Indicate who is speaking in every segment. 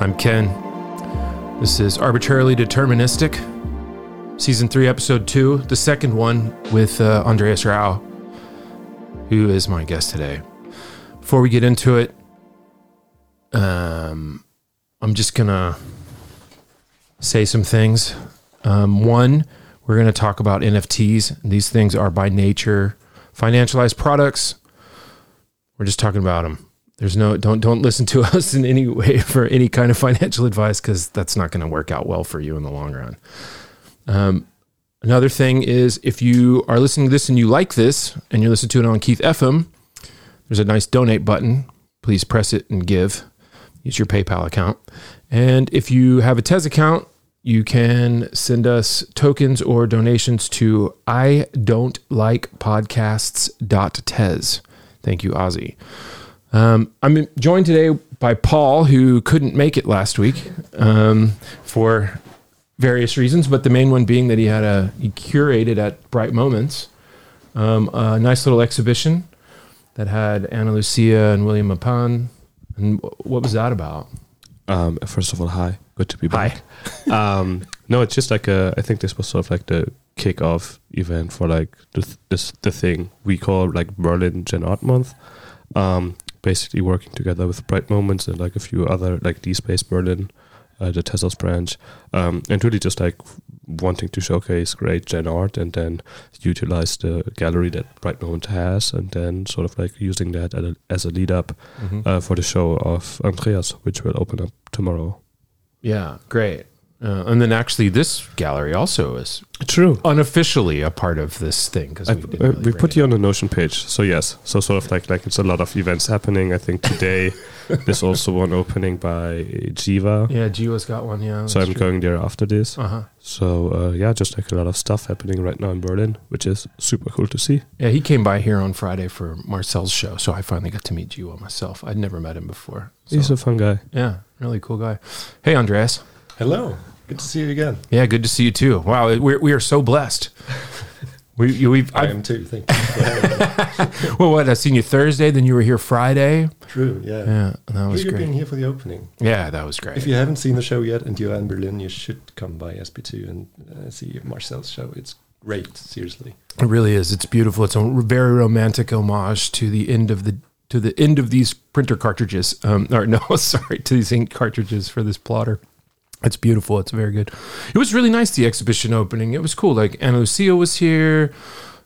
Speaker 1: I'm Ken. This is Arbitrarily Deterministic, Season 3, Episode 2, the second one with uh, Andreas Rau, who is my guest today. Before we get into it, um, I'm just going to say some things. Um, one, we're going to talk about NFTs. These things are by nature financialized products. We're just talking about them. There's no don't don't listen to us in any way for any kind of financial advice because that's not going to work out well for you in the long run. Um, another thing is if you are listening to this and you like this and you listen to it on Keith FM, there's a nice donate button. Please press it and give. Use your PayPal account. And if you have a Tez account, you can send us tokens or donations to I don't like podcasts.tez. Thank you, Ozzy. Um, I'm joined today by Paul, who couldn't make it last week um, for various reasons, but the main one being that he had a he curated at Bright Moments um, a nice little exhibition that had Anna Lucia and William Mapan. And what was that about?
Speaker 2: Um, first of all, hi, good to be back. um, no, it's just like a, I think this was sort of like the kick-off event for like the, this the thing we call like Berlin Gen Art Month. Um, basically working together with Bright Moments and like a few other like D Space Berlin, uh, the Tesla's branch, um, and really just like wanting to showcase great Gen art and then utilize the gallery that Bright Moment has, and then sort of like using that as a, as a lead up
Speaker 1: Mm-hmm.
Speaker 2: uh, for the show of Andreas, which will open up tomorrow.
Speaker 1: Yeah, great. Uh, and then actually, this gallery also is
Speaker 2: True.
Speaker 1: unofficially a part of this thing because we, didn't
Speaker 2: uh,
Speaker 1: really
Speaker 2: we put you on the Notion page, so yes. So sort of like like it's a lot of events happening. I think today there's also one opening by Jiva,
Speaker 1: Yeah, Jiva's got one. Yeah.
Speaker 2: so I'm going there after this.
Speaker 1: Uh huh.
Speaker 2: So uh, yeah, just like a lot of stuff happening right now in Berlin, which is super cool to see.
Speaker 1: Yeah, he came by here on Friday for Marcel's show, so I finally got to meet Jiva myself. I'd never met him before. So,
Speaker 2: He's a fun guy.
Speaker 1: yeah, really cool guy. Hey, Andreas.
Speaker 3: Hello. Good to see you again.
Speaker 1: Yeah, good to see you too. Wow, we're, we are so blessed. We, we've,
Speaker 3: I
Speaker 1: I've,
Speaker 3: am too. Thank you for having me.
Speaker 1: well, what I seen you Thursday, then you were here Friday.
Speaker 3: True. Yeah.
Speaker 1: Yeah, that was
Speaker 3: you're being here for the opening.
Speaker 1: Yeah, that was great.
Speaker 3: If you haven't seen the show yet and you're in Berlin, you should come by SP2 and uh, see Marcel's show. It's great. Seriously.
Speaker 1: It really is. It's beautiful. It's a very romantic homage to the end of the to the end of these printer cartridges. Um, or no, sorry, to these ink cartridges for this plotter. It's beautiful. It's very good. It was really nice. The exhibition opening. It was cool. Like Anna Lucia was here.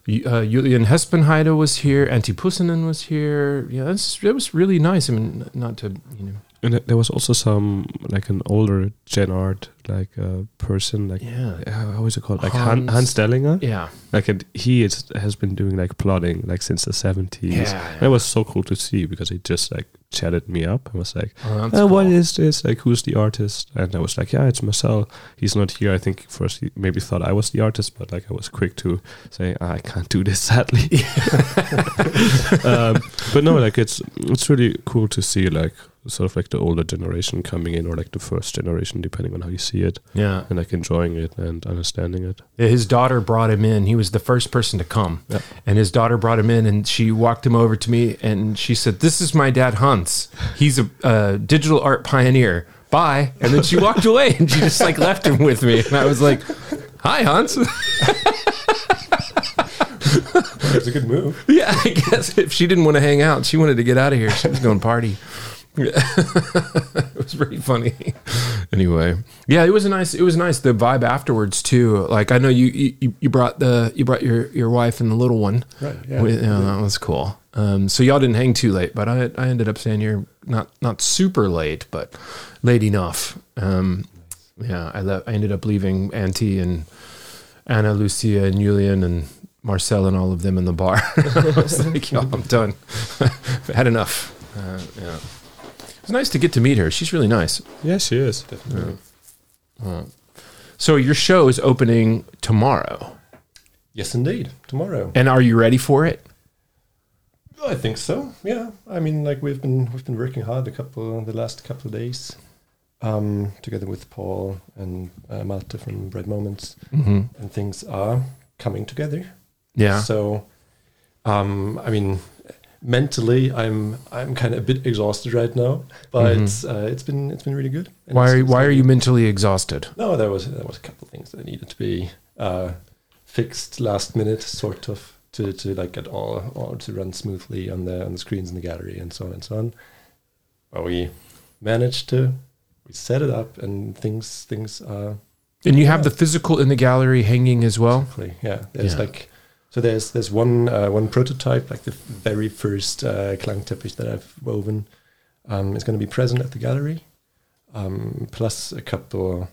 Speaker 1: Uh, Julian Hespenheide was here. Antti Pussinen was here. Yeah, that's, it was really nice. I mean, not to you know.
Speaker 2: And there was also some like an older Gen Art like uh, person like
Speaker 1: Yeah.
Speaker 2: uh, how is it called like Hans,
Speaker 1: Hans-
Speaker 2: Dehlinger.
Speaker 1: Yeah.
Speaker 2: Like and he is, has been doing like plotting like since the seventies.
Speaker 1: Yeah.
Speaker 2: And it was so cool to see because he just like chatted me up and was like,
Speaker 1: Oh, that's
Speaker 2: uh, "What
Speaker 1: cool.
Speaker 2: is this? Like, who's the artist?" And I was like, "Yeah, it's Marcel. He's not here. I think first he maybe thought I was the artist, but like I was quick to say "Ah, I can't do this sadly." um, but no, like it's it's really cool to see like sort of like the older generation coming in or like the first generation, depending on how you see it,
Speaker 1: Yeah.
Speaker 2: and like enjoying it and understanding it.
Speaker 1: His daughter brought him in. He was the first person to come.
Speaker 2: Yeah.
Speaker 1: And his daughter brought him in and she walked him over to me and she said, This is my dad, Hans. He's a uh, digital art pioneer. Bye. And then she walked away and she just like left him with me. And I was like, Hi, Hans.
Speaker 3: It's a good move.
Speaker 1: yeah, I guess if she didn't want to hang out, she wanted to get out of here. She was going party. it was pretty funny. Anyway, yeah, it was a nice. It was nice. The vibe afterwards too. Like I know you you, you brought the you brought your your wife and the little one.
Speaker 3: Right. Yeah.
Speaker 1: With- yeah, that was cool. Um, so y'all didn't hang too late, but I I ended up staying here not not super late, but late enough. Um, yeah, I le- I ended up leaving Antti and Anna, Lucia, and Julian and Marcel and all of them in the bar. I was like, yo, I'm done. I've had enough. Uh, yeah. It was nice to get to meet her. She's really nice.
Speaker 2: Yeah, she is.
Speaker 3: Definitely.
Speaker 1: So your show is opening tomorrow,
Speaker 3: Yes, indeed. Tomorrow.
Speaker 1: and are you ready for it?
Speaker 3: I think so. Yeah. I mean, like we've been we've been working hard a couple the last couple of days, um, together with Paul and uh, Malte from Bright Moments,
Speaker 1: Mm-hmm.
Speaker 3: and things are coming together.
Speaker 1: Yeah.
Speaker 3: So, um, I mean, mentally, I'm I'm kind of a bit exhausted right now, but uh, it's been it's been really good. And
Speaker 1: Why are, why are you mentally exhausted?
Speaker 3: No, there was there was a couple of things that needed to be uh, fixed last minute, sort of, to, to like get all all to run smoothly on the on the screens in the gallery and so on and so on. But we managed to we set it up and things things are
Speaker 1: And you have the physical in the gallery hanging as well?
Speaker 3: Exactly. Yeah. There's
Speaker 1: Yeah.
Speaker 3: like so there's there's one uh, one prototype, like the very first uh, Klangteppich that I've woven, um, is going to be present at the gallery, um, plus a couple,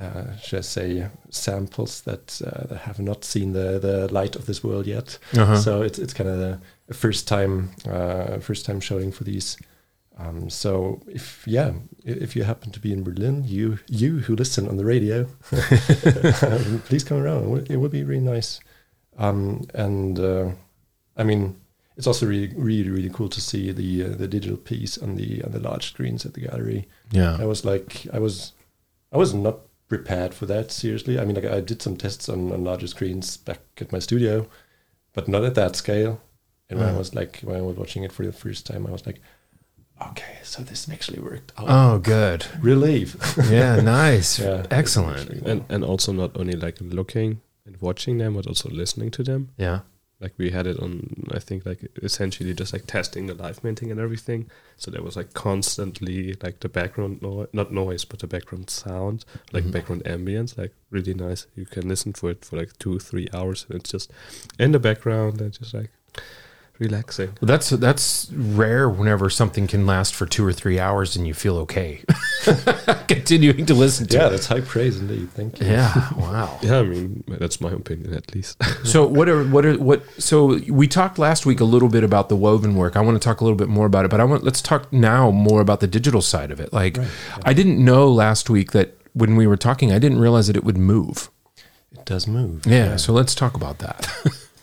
Speaker 3: uh, should I say, samples that uh, that have not seen the the light of this world yet.
Speaker 1: Uh-huh.
Speaker 3: So it's it's kind of the, the first time uh, first time showing for these. Um, so if yeah, if you happen to be in Berlin, you you who listen on the radio, um, please come around. It would be really nice. Um, and uh, I mean, it's also really really really cool to see the uh, the digital piece on the on the large screens at the gallery.
Speaker 1: Yeah, I
Speaker 3: was like, I was, I was not prepared for that. Seriously, I mean, like I did some tests on, on larger screens back at my studio, but not at that scale. And when I was like, when I was watching it for the first time, I was like, okay, so this actually worked. out.
Speaker 1: Oh, good.
Speaker 3: relief.
Speaker 1: Yeah, nice.
Speaker 3: Yeah,
Speaker 1: Excellent.
Speaker 2: and and also not only like looking and watching them, but also listening to them.
Speaker 1: Yeah.
Speaker 2: Like we had it on, I think like essentially just like testing the live minting and everything. So there was like constantly like the background noise, not noise, but the background sound, like
Speaker 1: Mhm.
Speaker 2: background ambience, like really nice. You can listen for it for like two, three hours, and it's just in the background and just like relaxing.
Speaker 1: Well, that's that's rare whenever something can last for two or three hours and you feel okay. Continuing to listen to
Speaker 3: yeah,
Speaker 1: it.
Speaker 3: that's high praise indeed. Thank you.
Speaker 1: Yeah. Wow.
Speaker 2: Yeah, I mean that's my opinion at least.
Speaker 1: So what are what are what so we talked last week a little bit about the woven work. I want to talk a little bit more about it, but I want let's talk now more about the digital side of it. Like
Speaker 3: Right,
Speaker 1: I didn't know last week that when we were talking, I didn't realize that it would move.
Speaker 3: It does move.
Speaker 1: Yeah, so let's talk about that.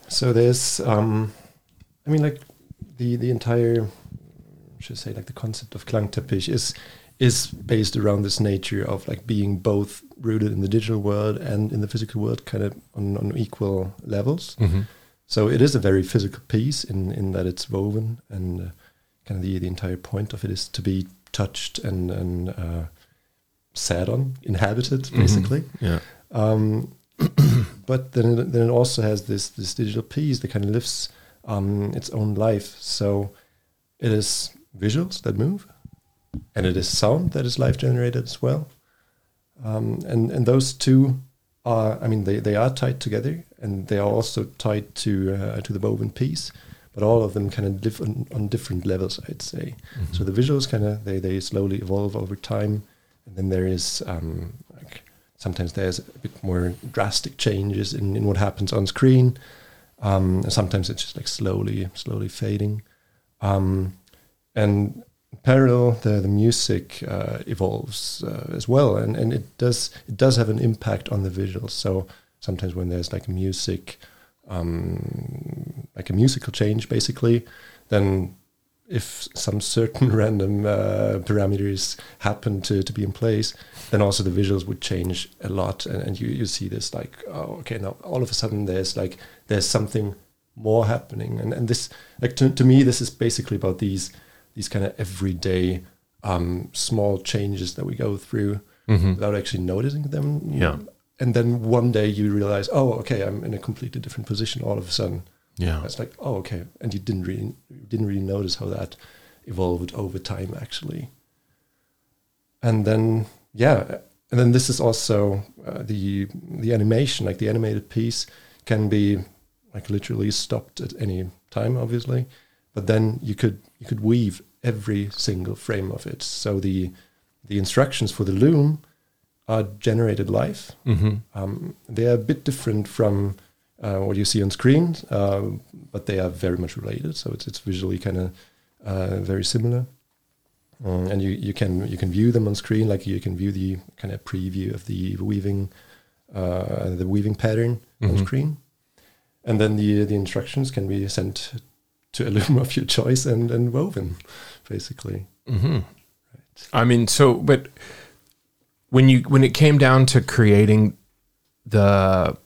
Speaker 3: So there's, um, I mean, like the the entire, should I say, like the concept of Klangteppich is is based around this nature of like being both rooted in the digital world and in the physical world, kind of on, on equal levels.
Speaker 1: Mhm.
Speaker 3: So it is a very physical piece in in that it's woven, and uh, kind of the the entire point of it is to be touched and and uh, sat on, inhabited, basically.
Speaker 1: Yeah.
Speaker 3: Um, but then it, then it also has this this digital piece that kind of lives um, its own life. So it is visuals that move, and it is sound that is life generated as well. Um, and and those two are, I mean, they, they are tied together, and they are also tied to uh, to the woven piece. But all of them kind of live on, on different levels, I'd say. So the visuals kind of they they slowly evolve over time, and then there is um, like sometimes there's a bit more drastic changes in, in what happens on screen. Um, sometimes it's just like slowly slowly fading, um, and parallel the the music uh, evolves uh, as well, and and it does it does have an impact on the visuals. So sometimes when there's like music. Um, like a musical change, basically, then if some certain random uh, parameters happen to, to be in place, then also the visuals would change a lot, and, and you, you see this like oh okay now all of a sudden there's like there's something more happening, and and this like to, to me this is basically about these these kind of everyday um, small changes that we go through
Speaker 1: Mhm.
Speaker 3: without actually noticing them.
Speaker 1: Yeah.
Speaker 3: know. And then one day you realize, oh, okay, I'm in a completely different position all of a sudden.
Speaker 1: Yeah.
Speaker 3: It's like, oh, okay, and you didn't really didn't really notice how that evolved over time, actually. And then, yeah, and then this is also uh, the the animation, like the animated piece, can be like literally stopped at any time, obviously. But then you could you could weave every single frame of it. So the the instructions for the loom are generated live.
Speaker 1: Mm-hmm.
Speaker 3: Um, they are a bit different from uh, what you see on screen, uh, but they are very much related. So it's it's visually kind of uh, very similar, um, and you, you can you can view them on screen. Like you can view the kind of preview of the weaving uh, the weaving pattern on
Speaker 1: Mhm.
Speaker 3: screen, and then the the instructions can be sent to a loom of your choice and and woven, basically.
Speaker 1: Mm-hmm. I mean, so but when you when it came down to creating the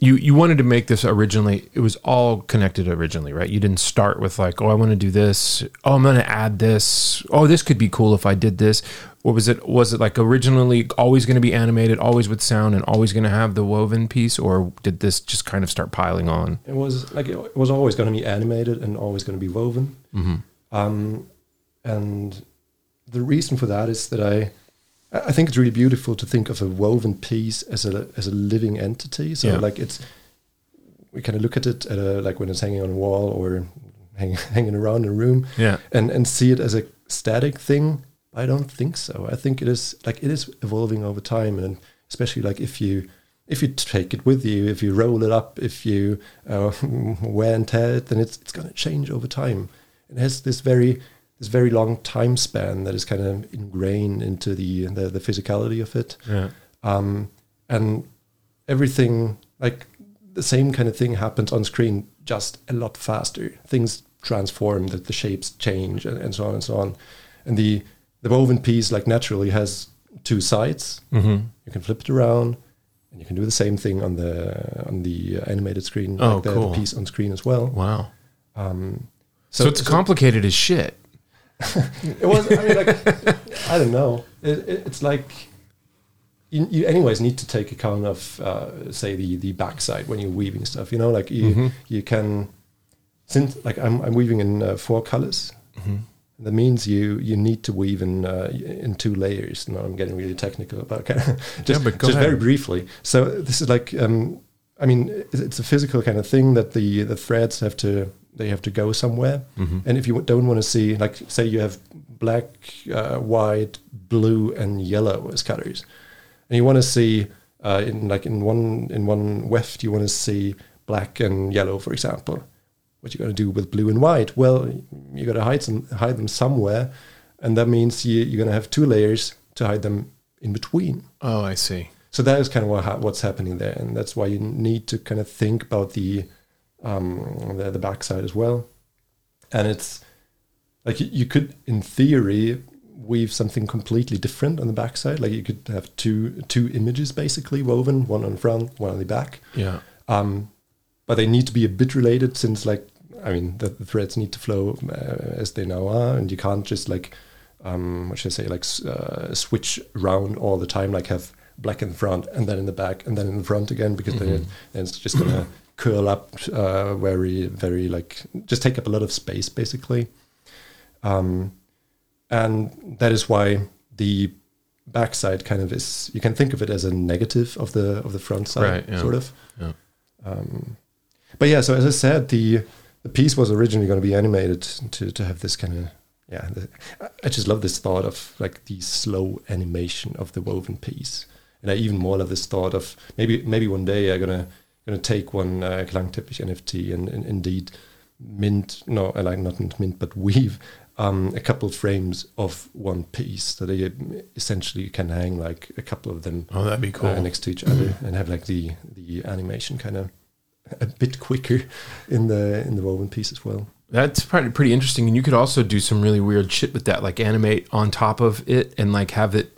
Speaker 1: you you wanted to make this originally. It was all connected originally, right? You didn't start with like, oh, I want to do this. Oh, I'm going to add this. Oh, this could be cool if I did this. Or was it was it like originally always going to be animated, always with sound, and always going to have the woven piece, or did this just kind of start piling on?
Speaker 3: It was like it was always going to be animated and always going to be woven.
Speaker 1: Mm-hmm.
Speaker 3: Um, and the reason for that is that I, I think it's really beautiful to think of a woven piece as a as a living entity. So
Speaker 1: Yeah.
Speaker 3: like it's, we kind of look at it at a, like when it's hanging on a wall or hang, hanging around a room,
Speaker 1: Yeah.
Speaker 3: and and see it as a static thing. I don't think so. I think it is like it is evolving over time, and especially like if you if you take it with you, if you roll it up, if you uh, wear and tear it, then it's it's going to change over time. It has this very this very long time span that is kind of ingrained into the the, the physicality of it,
Speaker 1: Yeah.
Speaker 3: um, and everything like the same kind of thing happens on screen, just a lot faster. Things transform, that the shapes change, and, and so on and so on. And the the woven piece, like naturally, has two sides.
Speaker 1: Mm-hmm.
Speaker 3: You can flip it around, and you can do the same thing on the on the uh, animated screen,
Speaker 1: Oh,
Speaker 3: like the,
Speaker 1: cool.
Speaker 3: the piece on screen as well.
Speaker 1: Wow.
Speaker 3: Um,
Speaker 1: So, it's complicated as shit.
Speaker 3: It was. I mean, like, I don't know. It, it, it's like you, you, anyways, need to take account of, uh, say, the the backside when you're weaving stuff. You know, like you
Speaker 1: Mhm.
Speaker 3: you can, since like I'm I'm weaving in uh, four colors.
Speaker 1: Mm-hmm.
Speaker 3: That means you you need to weave in uh, in two layers. Now I'm getting really technical about kind of just,
Speaker 1: but go
Speaker 3: just very briefly. So this is like um, I mean it's a physical kind of thing that the the threads have to they have to go somewhere.
Speaker 1: Mm-hmm.
Speaker 3: And if you don't want to see, like, say you have black, uh, white, blue, and yellow as colors, and you want to see uh, in like in one in one weft, you want to see black and yellow, for example. What you going to do with blue and white? Well, you got to hide some hide them somewhere, and that means you, you're going to have two layers to hide them in between.
Speaker 1: Oh, I see.
Speaker 3: So that is kind of what ha- what's happening there, and that's why you need to kind of think about the um, the, the backside as well. And it's like you, you could, in theory, weave something completely different on the backside. Like you could have two two images basically woven, one on the front, one on the back.
Speaker 1: Yeah.
Speaker 3: Um, but they need to be a bit related since, like, I mean, the, the threads need to flow uh, as they now are, and you can't just like, um, what should I say, like uh, switch around all the time, like have black in the front and then in the back and then in the front again, because then, it, then it's just gonna curl up uh, very, very like just take up a lot of space basically. Um, and that is why the backside kind of is. You can think of it as a negative of the of the front side,
Speaker 1: Right, yeah.
Speaker 3: sort of.
Speaker 1: Yeah.
Speaker 3: Um, but yeah, so as I said, the the piece was originally going to be animated to to have this kind of yeah. The, I just love this thought of like the slow animation of the woven piece, and I even more love this thought of maybe maybe one day I'm gonna gonna take one uh, Klangteppich NFT and, and indeed mint no I like not mint but weave um, a couple frames of one piece so they essentially can hang like a couple of them
Speaker 1: Oh, that'd be cool.
Speaker 3: uh, next to each other and have like the the animation kind of a bit quicker in the in the woven piece as well.
Speaker 1: That's pretty pretty interesting, and you could also do some really weird shit with that, like animate on top of it and like have it,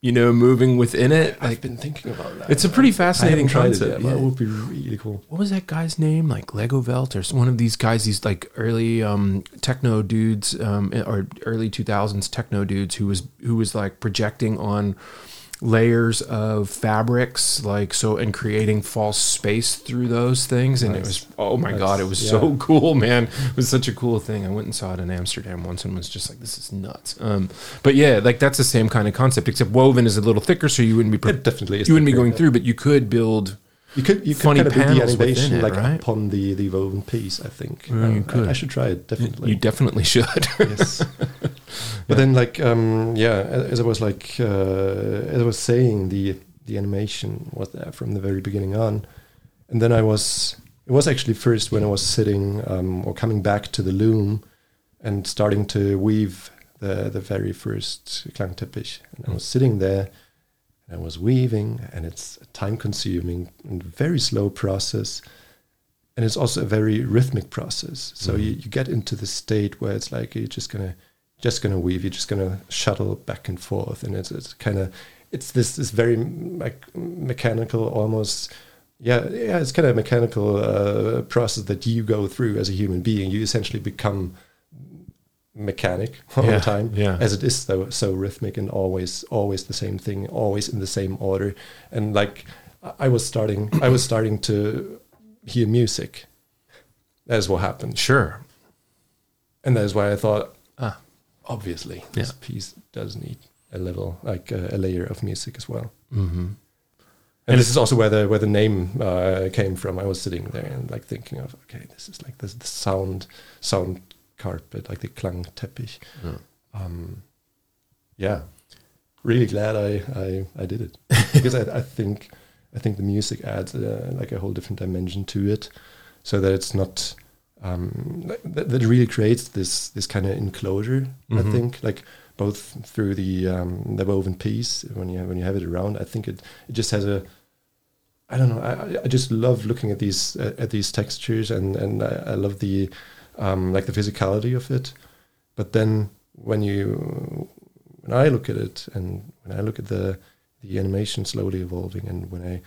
Speaker 1: you know, moving within it.
Speaker 3: I've been thinking about that.
Speaker 1: it's a pretty fascinating
Speaker 3: haven't it
Speaker 1: concept.
Speaker 3: yet,
Speaker 1: yeah.
Speaker 3: it would be really cool.
Speaker 1: What was that guy's name? Like Lego Velt or one of these guys? These like early um, techno dudes um, or early two thousands techno dudes who was who was like projecting on layers of fabrics like so and creating false space through those things and it was oh my
Speaker 3: Nice.
Speaker 1: god it was
Speaker 3: Yeah.
Speaker 1: so cool man it was such a cool thing i went and saw it in amsterdam once and was just like this is nuts um but yeah like that's the same kind of concept except woven is a little thicker so you wouldn't be
Speaker 3: definitely is.
Speaker 1: you wouldn't be going
Speaker 3: yeah.
Speaker 1: through but you could build
Speaker 3: You could you could kind of do the animation
Speaker 1: it,
Speaker 3: like
Speaker 1: right?
Speaker 3: upon the the woven piece. I think
Speaker 1: Yeah, you
Speaker 3: Uh, I-
Speaker 1: could.
Speaker 3: I, should try it definitely.
Speaker 1: you definitely should
Speaker 3: yes. But then, like, um, yeah, as I was like, uh, as I was saying, the the animation was there from the very beginning on, and then I was. It was actually first when I was sitting um, or coming back to the loom, and starting to weave the the very first Klangteppich, and I was sitting there, I was weaving, and it's a time-consuming and very slow process, and it's also a very rhythmic process. So you, you get into the state where it's like you're just gonna just gonna weave, you're just gonna shuttle back and forth, and it's it's kind of it's this this very like mechanical, almost yeah, yeah, it's kind of a mechanical uh, process that you go through as a human being. You essentially become mechanic all
Speaker 1: Yeah,
Speaker 3: the time,
Speaker 1: yeah.
Speaker 3: as it is so so rhythmic and always always the same thing, always in the same order. And like I was starting, I was starting to hear music. That's what happened,
Speaker 1: Sure.
Speaker 3: and that is why I thought,
Speaker 1: Ah.
Speaker 3: obviously, this
Speaker 1: Yeah.
Speaker 3: piece does need a little like a, a layer of music as well.
Speaker 1: Mm-hmm.
Speaker 3: And this is also where the where the name uh, came from. I was sitting there and like thinking of okay, this is like this the sound sound carpet, like the Klangteppich.
Speaker 1: Yeah.
Speaker 3: Um, yeah, really glad I I, I did it because I, I think I think the music adds uh, like a whole different dimension to it, so that it's not um, that, that really creates this this kind of enclosure.
Speaker 1: Mhm.
Speaker 3: I think like both through the um, the woven piece when you when you have it around. I think it it just has a I don't know. I, I- I just love looking at these uh, at these textures and and I, I love the um, like the physicality of it. But then when you when I look at it and when I look at the the animation slowly evolving and when I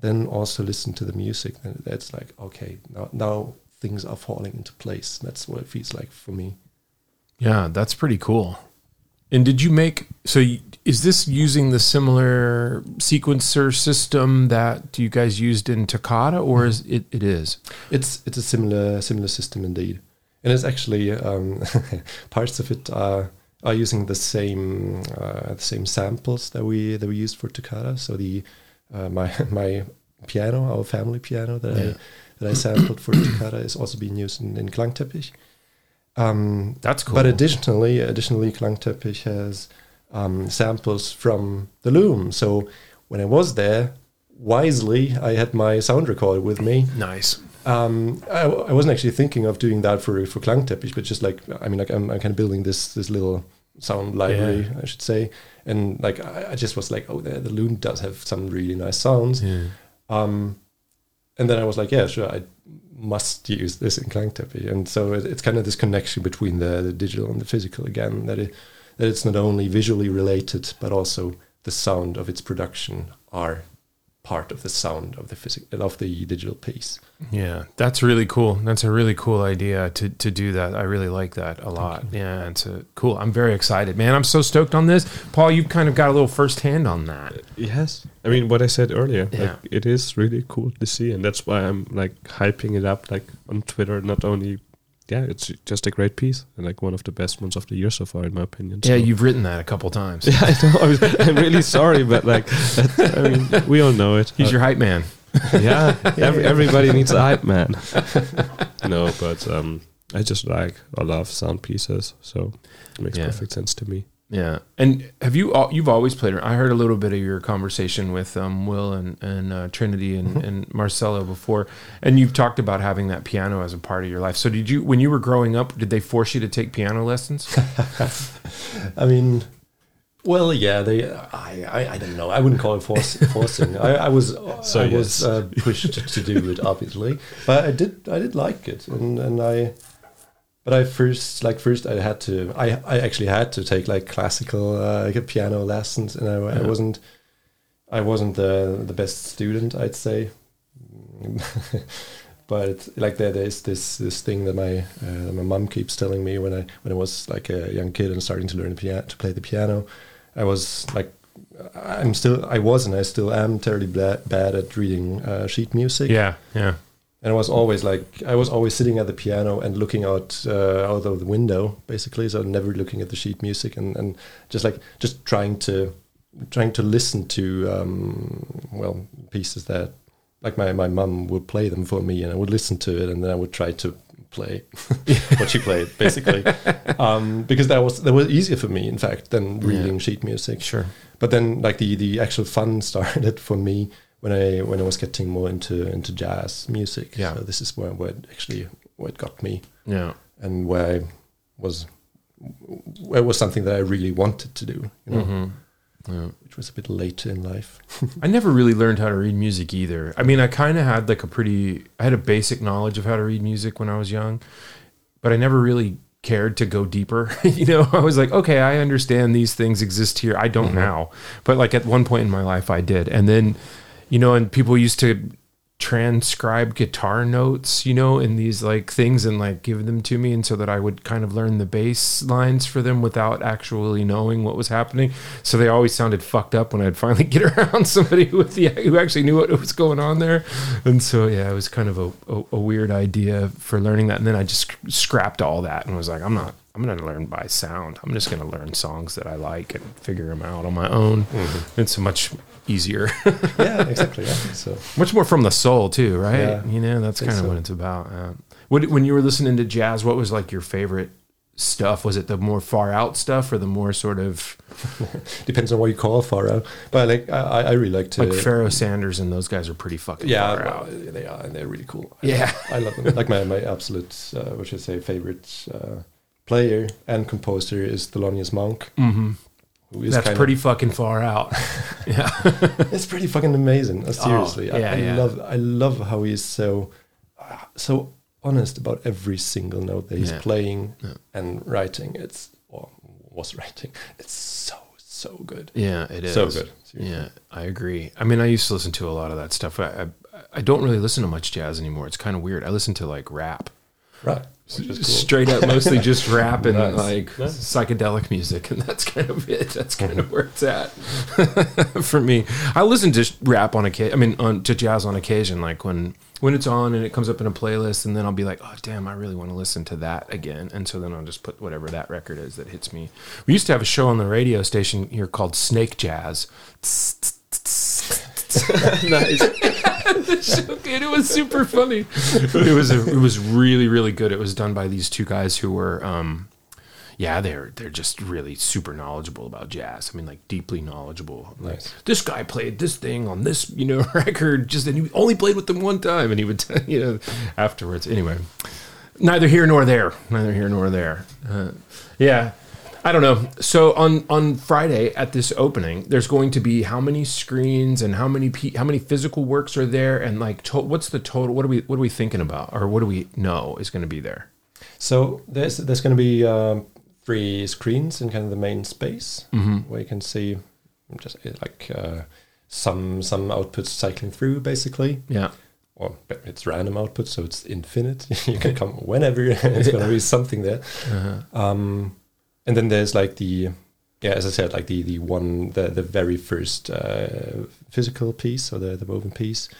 Speaker 3: then also listen to the music, then that's like okay now now things are falling into place. That's what it feels like for me.
Speaker 1: Yeah, that's pretty cool. And did you make so? You, is this using the similar sequencer system that you guys used in Toccata, or is it? It is.
Speaker 3: It's it's a similar similar system indeed, and it's actually um, parts of it are are using the same uh, the same samples that we that we used for Toccata. So the uh, my my piano, our family piano that
Speaker 1: Yeah.
Speaker 3: I that I sampled for Toccata is also being used in, in Klangteppich. Um,
Speaker 1: That's cool.
Speaker 3: But additionally, additionally, Klangteppich has um, samples from the Loom. So when I was there, wisely, I had my sound recorder with me.
Speaker 1: nice.
Speaker 3: Um, I, I wasn't actually thinking of doing that for for Klangteppich, but just like I mean, like I'm, I'm kind of building this this little sound library, I should say, and like I, I just was like, oh, the, the Loom does have some really nice sounds.
Speaker 1: Yeah.
Speaker 3: Um, and then I was like, yeah, sure, I must use this in Klangteppich. And so it, it's kind of this connection between the, the digital and the physical again, that it that it's not only visually related, but also the sound of its production are part of the sound of the physic of the digital piece.
Speaker 1: Yeah, that's really cool. That's a really cool idea to to do that. I really like that a lot. Yeah, it's a cool. I'm very excited, man. I'm so stoked on this. Paul, you've kind of got a little first hand on that.
Speaker 2: Uh, yes. I mean, what I said earlier,
Speaker 1: Yeah.
Speaker 2: like it is really cool to see, and that's why I'm like hyping it up, like on Twitter. Not only, yeah, it's just a great piece and like one of the best ones of the year so far, in my opinion.
Speaker 1: Yeah,
Speaker 2: So-
Speaker 1: you've written that a couple times.
Speaker 2: Yeah, I I'm really sorry, but like, I mean, we all know it.
Speaker 1: He's your hype man.
Speaker 2: yeah, every, everybody needs a hype man. no, but um, I just like I love sound pieces, so it makes
Speaker 1: Yeah.
Speaker 2: perfect sense to me.
Speaker 1: Yeah, and have you? You've always played. I heard a little bit of your conversation with um, Will and and uh, Trinity and, and Marcelo before, and you've talked about having that piano as a part of your life. So did you, when you were growing up, did they force you to take piano lessons?
Speaker 3: I mean, well, yeah, they. I, I, I don't know. I wouldn't call it force, forcing. I, I was,
Speaker 2: So,
Speaker 3: I
Speaker 2: yes.
Speaker 3: was uh, pushed to do it, obviously, but I did, I did like it, and and I, but I first, like first, I had to, I, I actually had to take like classical uh, piano lessons, and I, I wasn't, I wasn't the the best student, I'd say. but like there, there's this this thing that my uh, that my mom keeps telling me when I when I was like a young kid and starting to learn the piano to play the piano, I was like I'm still I was and I still am terribly bla- bad at reading uh, sheet music.
Speaker 1: yeah, yeah,
Speaker 3: and I was always like I was always sitting at the piano and looking out uh, out of the window basically, so never looking at the sheet music and and just like just trying to trying to listen to um, well pieces that like my my mum would play them for me and I would listen to it and then I would try to play what she played basically. Um, because that was that was easier for me in fact than reading sheet music.
Speaker 1: Sure.
Speaker 3: but then like the the actual fun started for me when I when I was getting more into into jazz music.
Speaker 1: Yeah.
Speaker 3: So this is where where it actually where it got me
Speaker 1: Yeah,
Speaker 3: and where I was where it was something that I really wanted to do. You know,
Speaker 1: hmm yeah.
Speaker 3: which was a bit later in life.
Speaker 1: I never really learned how to read music either. I mean, I kind of had like a pretty, I had a basic knowledge of how to read music when I was young, but I never really cared to go deeper. you know, I was like, okay, I understand these things exist here. I don't now, but like at one point in my life, I did. And then, you know, and people used to transcribe guitar notes, you know, in these like things and like give them to me and so that I would kind of learn the bass lines for them without actually knowing what was happening. So they always sounded fucked up when I'd finally get around somebody with the who actually knew what was going on there. And so yeah, it was kind of a, a, a weird idea for learning that. And then I just scrapped all that and was like, I'm not I'm going to learn by sound. I'm just going to learn songs that I like and figure them out on my own.
Speaker 3: Mm-hmm.
Speaker 1: It's much easier.
Speaker 3: yeah, exactly. Yeah. So
Speaker 1: much more from the soul too, right?
Speaker 3: Yeah,
Speaker 1: you know, that's kind of
Speaker 3: so.
Speaker 1: what it's about. Yeah. What, when you were listening to jazz, what was like your favorite stuff? Was it the more far out stuff or the more sort of
Speaker 3: depends on what you call far out. But like I, I really like to
Speaker 1: like Pharoah Sanders and those guys are pretty fucking
Speaker 3: yeah,
Speaker 1: far out.
Speaker 3: they are and they're really cool.
Speaker 1: Yeah.
Speaker 3: I love them. Like my my absolute uh, what should I say favorite uh, player and composer is Thelonious Monk.
Speaker 1: hmm
Speaker 3: Who is
Speaker 1: That's pretty fucking far out. yeah.
Speaker 3: It's pretty fucking amazing. Uh, seriously,
Speaker 1: yeah,
Speaker 3: I, I
Speaker 1: yeah.
Speaker 3: love I love how he's so uh, so honest about every single note that he's
Speaker 1: Yeah.
Speaker 3: playing and writing. It's or was writing. It's so so good.
Speaker 1: Yeah, it is.
Speaker 3: So good. Seriously.
Speaker 1: Yeah, I agree. I mean, I used to listen to a lot of that stuff. I, I, I don't really listen to much jazz anymore. It's kind of weird. I listen to like rap.
Speaker 3: Right. Cool.
Speaker 1: Straight up, mostly just rap and
Speaker 3: Nice.
Speaker 1: like
Speaker 3: Nice.
Speaker 1: psychedelic music, and that's kind of it. That's kind of where it's at for me. I listen to rap on occasion. I mean, on to jazz on occasion, like when when it's on and it comes up in a playlist, and then I'll be like, oh damn, I really want to listen to that again, and so then I'll just put whatever that record is that hits me. We used to have a show on the radio station here called Snake Jazz.
Speaker 3: nice.
Speaker 1: and it was super funny. It was a, it was really really good. It was done by these two guys who were um yeah, they're they're just really super knowledgeable about jazz. I mean, like deeply knowledgeable. Like
Speaker 3: Nice.
Speaker 1: this guy played this thing on this, you know, record just and he only played with them one time and he would tell you know afterwards. Anyway, neither here nor there. Neither here nor there. Uh, yeah. I don't know. So on on Friday at this opening, there's going to be how many screens and how many pe- how many physical works are there, and like to- what's the total? What are we what are we thinking about, or what do we know is going to be there?
Speaker 3: So there's there's going to be um, three screens in kind of the main space
Speaker 1: Mm-hmm.
Speaker 3: where you can see just uh, like uh, some some outputs cycling through basically.
Speaker 1: Yeah,
Speaker 3: Or it's random output, so it's infinite. you can come whenever. it's going to be something there.
Speaker 1: uh-huh.
Speaker 3: Um, and then there's like the yeah, as I said, like the the one the the very first uh, physical piece or the the woven piece.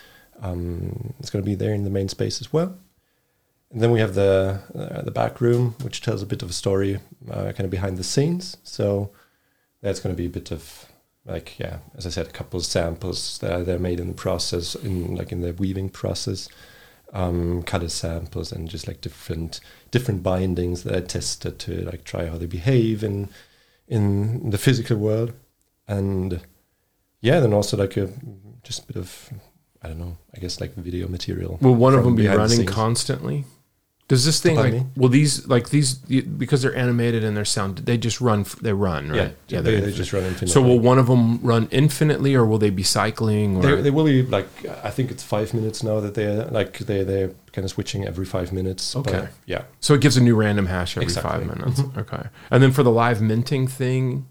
Speaker 3: Um, it's going to be there in the main space as well. And then we have the uh, the back room, which tells a bit of a story, uh, kind of behind the scenes. So that's going to be a bit of like yeah, as I said, a couple of samples that they're made in the process, in like in the weaving process, um, color samples, and just like different different bindings that I tested to like try how they behave in in the physical world, and yeah, then also like a just a bit of I don't know, I guess like video material.
Speaker 1: Will one of them be
Speaker 3: the
Speaker 1: running constantly? Does this thing like
Speaker 3: me?
Speaker 1: will these like these because they're animated and they're sound they just run they run right
Speaker 3: Yeah,
Speaker 1: they're
Speaker 3: they, they just run infinitely.
Speaker 1: so will one of them run infinitely or will they be cycling or
Speaker 3: They, they will be like I think it's five minutes now that they're like they they're kind of switching every five minutes.
Speaker 1: Okay.
Speaker 3: yeah,
Speaker 1: so it gives a new random hash every
Speaker 3: Exactly.
Speaker 1: five minutes mm-hmm. okay and then for the live minting thing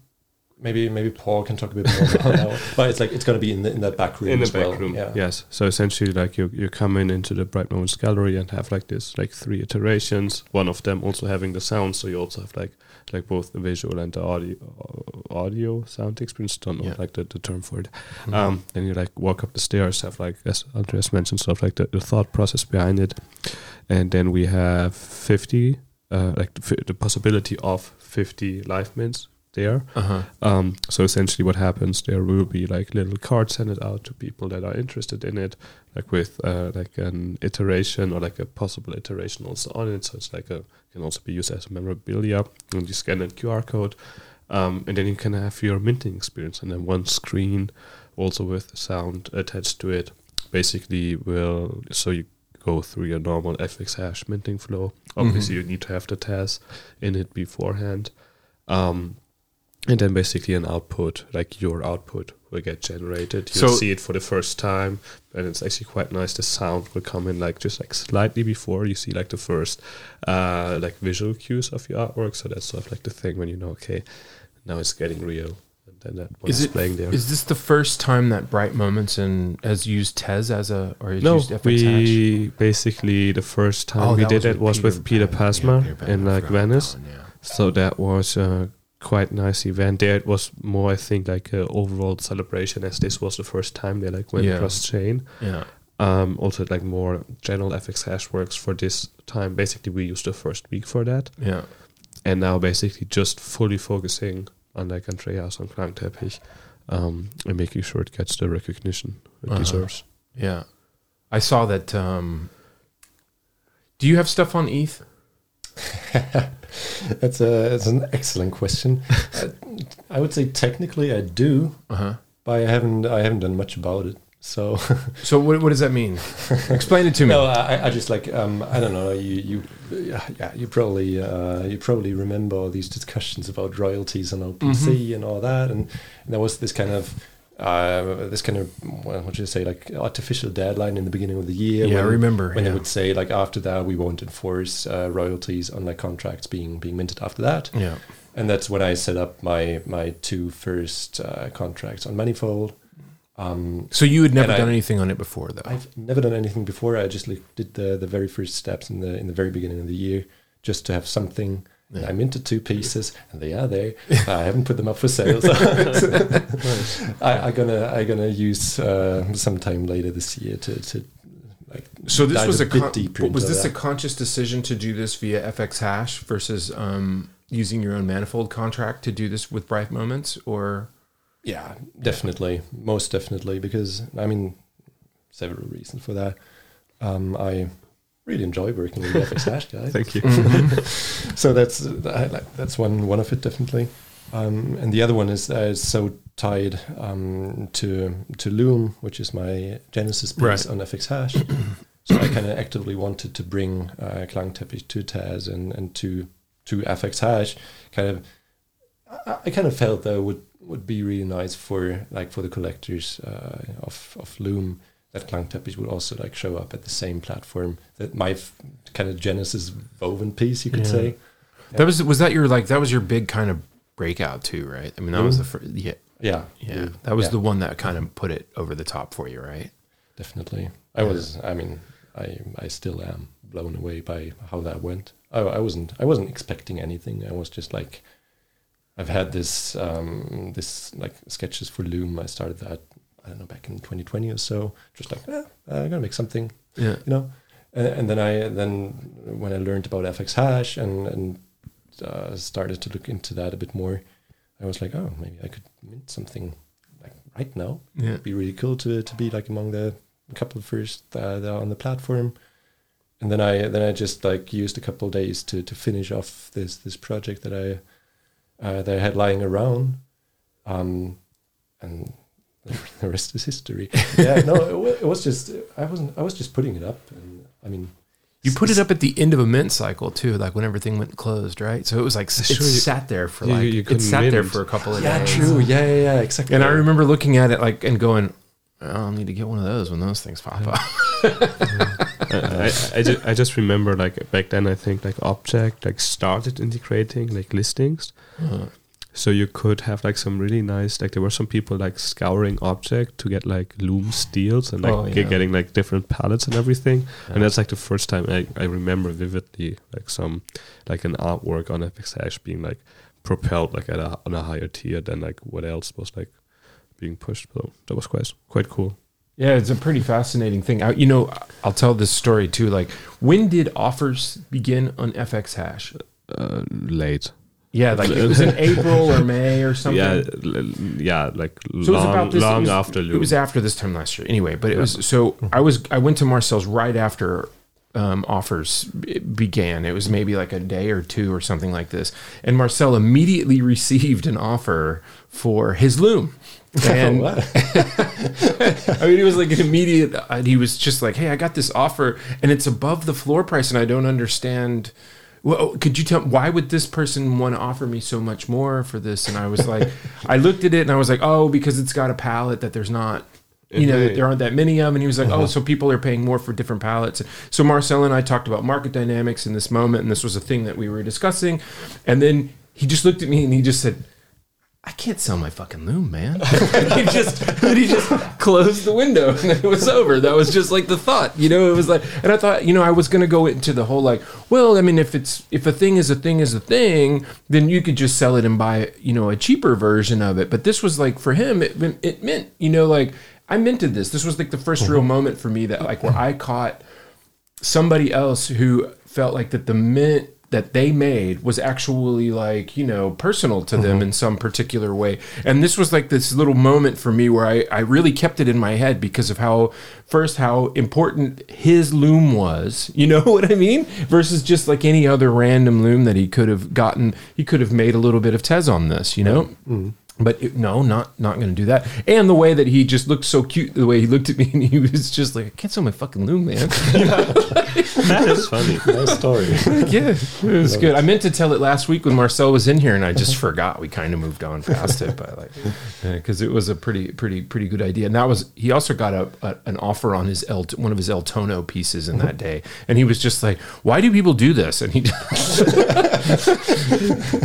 Speaker 3: maybe maybe Paul can talk a bit more about that. But it's like it's going to be in the, in that back room
Speaker 2: in the
Speaker 3: as
Speaker 2: back
Speaker 3: well.
Speaker 2: room.
Speaker 3: Yeah.
Speaker 2: Yes. So essentially, like you you come in into the Bright Moments gallery and have like this like three iterations. One of them also having the sound, so you also have like like both the visual and the audio audio sound experience. Don't know
Speaker 1: Yeah.
Speaker 2: like the, the term for it.
Speaker 3: Mhm.
Speaker 2: Um, then you like walk up the stairs, have like as Andreas mentioned, sort of like the, the thought process behind it, and then we have fifty, uh, like the, fi- the possibility of fifty live mints there.
Speaker 1: uh-huh
Speaker 2: Um, so essentially, what happens there will be like little cards handed out to people that are interested in it, like with uh, like an iteration or like a possible iteration also on it. So it's like a can also be used as a memorabilia. And you scan a QR code, um, and then you can have your minting experience, and then one screen also with sound attached to it. Basically, will so you go through your normal FX hash minting flow. Obviously, you need to have the Tez in it beforehand. Um, and then basically an output, like your output, will get generated. You'll
Speaker 1: So-
Speaker 2: see it for the first time, and it's actually quite nice. The sound will come in like just like slightly before you see like the first uh, like visual cues of your artwork. So that's sort of like the thing when you know, okay, now it's getting real. And then that one
Speaker 1: Is it
Speaker 2: playing there.
Speaker 1: Is this the first time that Bright Moments and has used Tez as a or
Speaker 2: no,
Speaker 1: used FX Hash?
Speaker 2: we basically the first time
Speaker 1: Oh,
Speaker 2: we did it was with
Speaker 1: Piter.
Speaker 2: Pasma
Speaker 1: Yeah,
Speaker 2: in like Venice.
Speaker 1: one, yeah.
Speaker 2: So that was a quite nice event. There it was more, I think, like a overall celebration, as this was the first time they like went
Speaker 1: Yeah.
Speaker 2: cross chain.
Speaker 1: Yeah.
Speaker 2: Um, also, like more general FX hash works for this time. Basically, we used the first week for that,
Speaker 1: Yeah.
Speaker 2: and now basically just fully focusing on like Andreas on Klangteppich, um, and making sure it gets the recognition it
Speaker 1: Uh-huh.
Speaker 2: deserves.
Speaker 1: Yeah. I saw that um Do you have stuff on ETH?
Speaker 3: That's a that's an excellent question. uh, I would say technically I do,
Speaker 1: Uh-huh.
Speaker 3: but I haven't I haven't done much about it. So
Speaker 1: So what what does that mean? Explain it to me.
Speaker 3: no, I, I just like um, I don't know. You you yeah, yeah you probably uh, you probably remember all these discussions about royalties on OpenSea
Speaker 1: Mm-hmm.
Speaker 3: and all that, and, and there was this kind of. Uh, this kind of well, what should you say like artificial deadline in the beginning of the year
Speaker 1: yeah, I remember.
Speaker 3: when
Speaker 1: yeah.
Speaker 3: they would say like after that we won't enforce uh, royalties on like contracts being being minted after that
Speaker 1: yeah.
Speaker 3: and that's when I set up my my two first uh, contracts on Manifold. Um,
Speaker 1: So you had never
Speaker 3: And I-
Speaker 1: done anything on it before though.
Speaker 3: I've never done anything before. I just like, did the the very first steps in the in the very beginning of the year just to have something.
Speaker 1: Yeah.
Speaker 3: I minted two pieces, and they are there. I haven't put them up for sale. So I, I'm gonna I'm gonna use uh, sometime later this year to to like.
Speaker 1: So this
Speaker 3: dive
Speaker 1: was a,
Speaker 3: bit
Speaker 1: con-
Speaker 3: deeper
Speaker 1: was
Speaker 3: into
Speaker 1: this a conscious decision to do this via FX hash versus um, using your own manifold contract to do this with Bright Moments or
Speaker 3: Yeah, definitely, most definitely, because I mean, several reasons for that. Um, I really enjoy working with the FX Hash guys,
Speaker 2: Thank you.
Speaker 3: so that's I like, that's one one of it definitely. Um, and the other one is uh, is so tied um, to to Loom, which is my Genesis piece
Speaker 1: Right.
Speaker 3: on FX Hash. so I kind of actively wanted to bring uh, Klangteppich to Tez and and to to FX Hash. Kind of, I, I kind of felt that would would be really nice for like for the collectors uh, of of Loom that Klangteppich would also like show up at the same platform that my kind of Genesis woven piece, you could
Speaker 1: Yeah.
Speaker 3: say.
Speaker 1: that was was that your like that was your big kind of breakout too, right? I mean that was the first yeah
Speaker 3: Yeah,
Speaker 1: yeah that was
Speaker 3: Yeah.
Speaker 1: the one that kind of put it over the top for you, right?
Speaker 3: definitely. I was. I mean, I I still am blown away by how that went. I, I wasn't. I wasn't expecting anything. I was just like, I've had this um, this like sketches for Loom. I started that I don't know back in 2020 or so. Just like, eh, I'm gonna make something.
Speaker 1: Yeah.
Speaker 3: you know and, and then i then when i learned about fx hash and and uh, started to look into that a bit more i was like oh maybe i could mint something like right now
Speaker 1: Yeah.
Speaker 3: it'd be really cool to to be like among the couple of first uh, that are on the platform and then i then i just like used a couple of days to to finish off this this project that i uh, that i had lying around um and the rest is history yeah no it, it was just i wasn't i was just putting it up and i mean
Speaker 1: You put it up at the end of a mint cycle too, like when everything went closed, right? So it was like it
Speaker 2: you-
Speaker 1: sat there for
Speaker 2: you-
Speaker 1: like
Speaker 2: you
Speaker 1: it
Speaker 2: couldn't
Speaker 1: sat there for a couple of
Speaker 3: yeah
Speaker 1: days.
Speaker 3: true yeah yeah yeah exactly
Speaker 1: And I remember looking at it like and going, I'll need to get one of those when those things pop up.
Speaker 2: I, I, ju- I just remember like back then I think like objkt like started integrating like listings.
Speaker 1: Uh,
Speaker 2: So you could have like some really nice like there were some people like scouring objkt to get like Loom steals and like
Speaker 1: Oh, yeah.
Speaker 2: getting like different palettes and everything.
Speaker 1: Yeah.
Speaker 2: And that's like the first time I, I remember vividly like some like an artwork on FX Hash being like propelled like at a on a higher tier than like what else was like being pushed. So that was quite quite cool.
Speaker 1: Yeah, it's a pretty fascinating thing. I, you know, I'll tell this story too. Like, when did offers begin on FX Hash?
Speaker 2: Uh, late.
Speaker 1: Yeah, like it was in April or May or something.
Speaker 2: Yeah, yeah, like
Speaker 1: So it was
Speaker 2: long,
Speaker 1: about this.
Speaker 2: long
Speaker 1: it was,
Speaker 2: after Loom.
Speaker 1: It was after this time last year. Anyway, but it was so I was I went to Marcel's right after um, offers began. It was maybe like a day or two or something like this, and Marcel immediately received an offer for his loom. And I mean, it was like an immediate. He was just like, "Hey, I got this offer, and it's above the floor price, and I don't understand." Well, could you tell why would this person want to offer me so much more for this? And I was like, I looked at it and I was like, oh, because it's got a palette that there's not, you know, that there aren't that many of. And he was like, oh, uh-huh. so people are paying more for different palettes. So Marcel and I talked about market dynamics in this moment, and this was a thing that we were discussing. And then he just looked at me and he just said, I can't sell my fucking loom, man. he just he just closed the window and it was over. That was just like the thought, you know. It was like, and I thought, you know, I was gonna go into the whole like, well, I mean, if it's if a thing is a thing is a thing, then you could just sell it and buy, you know, a cheaper version of it. But this was like for him, it it meant, you know, like I minted this. This was like the 1st real mm-hmm. moment for me that like where I caught somebody else who felt like that the mint that they made was actually like you know personal to them mm-hmm. in some particular way. And this was like this little moment for me where I, I really kept it in my head because of how first how important his loom was you know what i mean versus just like any other random loom that he could have gotten he could have made a little bit of tez on this you know? Mm-hmm. Mm-hmm. But it, no, not not going to do that. And the way that he just looked so cute, the way he looked at me, and he was just like, "I can't sell my fucking loom, man."
Speaker 2: That is funny.
Speaker 3: Nice story.
Speaker 1: yeah, it was good. I meant to tell it last week when Marcel was in here, and I just forgot. We kind of moved on past it, but like because it was a pretty, pretty, pretty good idea. And that was he also got a, a an offer on his El, one of his El Tono pieces in that day, and he was just like, "Why do people do this?" And he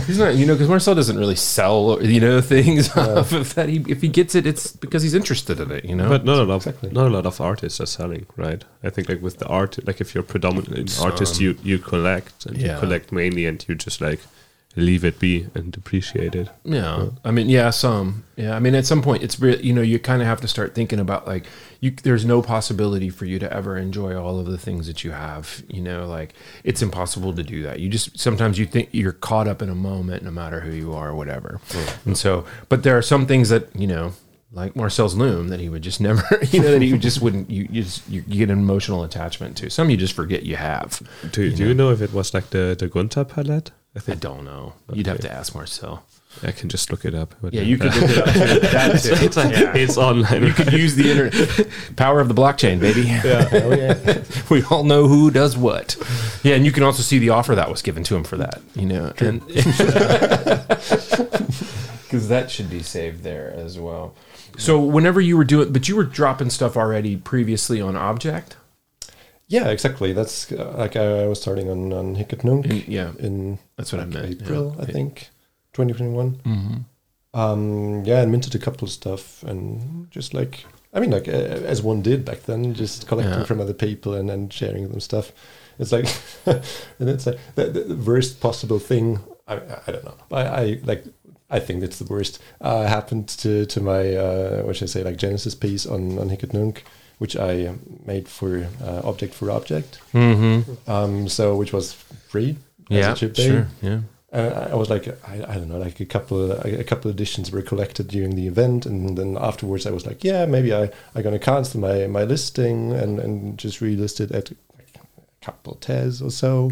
Speaker 1: he's not, you know, because Marcel doesn't really sell, you know, things off of that. He, if he gets it, it's because he's interested in it, you know.
Speaker 2: But not a lot.
Speaker 3: Exactly.
Speaker 2: Not a lot of artists are selling, right? I think like with the art, like if you're predominantly an artist, you you collect and
Speaker 1: Yeah.
Speaker 2: you collect mainly, and you just like leave it be and appreciate it.
Speaker 1: Yeah, I mean, yeah, some. Yeah, I mean, at some point, it's real. You know, you kind of have to start thinking about like you. There's no possibility for you to ever enjoy all of the things that you have. You know, like it's impossible to do that. You just sometimes you think you're caught up in a moment, no matter who you are or whatever. And so, but there are some things that you know. Like Marcel's loom, that he would just never, you know, that he just wouldn't. You, you just you get an emotional attachment to. Some you just forget you have.
Speaker 2: Do do you know if it was like the the Gunter palette? I
Speaker 1: I don't know. You'd have to ask Marcel.
Speaker 2: I can just look it up.
Speaker 1: Yeah, you could look it up. Too. That too.
Speaker 2: it's, like,
Speaker 1: Yeah.
Speaker 2: it's online.
Speaker 1: You could use the internet. Power of the blockchain, baby.
Speaker 3: yeah. Yeah.
Speaker 1: we all know who does what. Yeah, and you can also see the offer that was given to him for that, you know. Cuz that should be saved there as well. So whenever you were doing but you were dropping stuff already previously on objkt?
Speaker 3: Yeah, exactly. That's uh, like I, I was starting on on Hic et
Speaker 1: Nunc yeah,
Speaker 3: in
Speaker 1: that's what I meant.
Speaker 3: April,
Speaker 1: yeah.
Speaker 3: I think, 2021.
Speaker 1: Mhm.
Speaker 3: Um, yeah, and minted a couple of stuff and just like I mean, like uh, as one did back then, just collecting
Speaker 1: Yeah.
Speaker 3: from other people and then sharing them stuff. It's like, and it's like the, the, the worst possible thing. I, I don't know. I, I like. I think that's the worst. Uh, happened to to my uh, what should I say like Genesis piece on on Hic et Nunc, which I made for uh, Object for Object.
Speaker 1: Mhm.
Speaker 3: Um, so which was free. as
Speaker 1: Yeah,
Speaker 3: it should be.
Speaker 1: sure. Yeah.
Speaker 3: Uh, I was like, I, I don't know, like a couple of a couple of editions were collected during the event, and then afterwards I was like, yeah, maybe I I gonna cancel my my listing and and just relist it at a couple tez or so.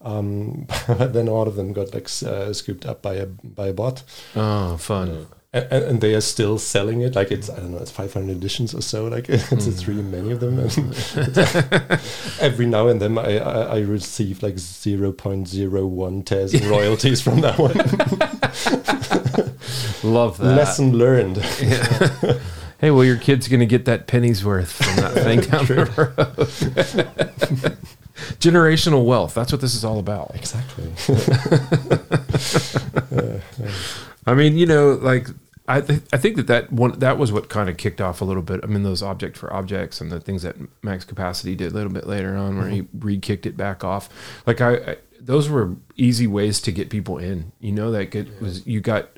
Speaker 3: Um, but then all of them got like uh, scooped up by a by a bot,
Speaker 1: Oh, fun.
Speaker 3: and, and, they are still selling it. Like it's I don't know, it's 500 editions or so. Like it's it's really many of them. Every now and then I, I I receive like 0.01 tez in royalties from that one.
Speaker 1: Love that.
Speaker 3: Lesson learned.
Speaker 1: Hey, well, your kid's going to get that penny's worth from that thing down the road. Generational wealth. That's what this is all about.
Speaker 3: Exactly.
Speaker 1: I mean, you know, like I, th- I think that that one that was what kind of kicked off a little bit. I mean, those object for objects and the things that Max Capacity did a little bit later on, where he mm-hmm. re-kicked it back off. Like I, I those were easy ways to get people in. You know, that it was you got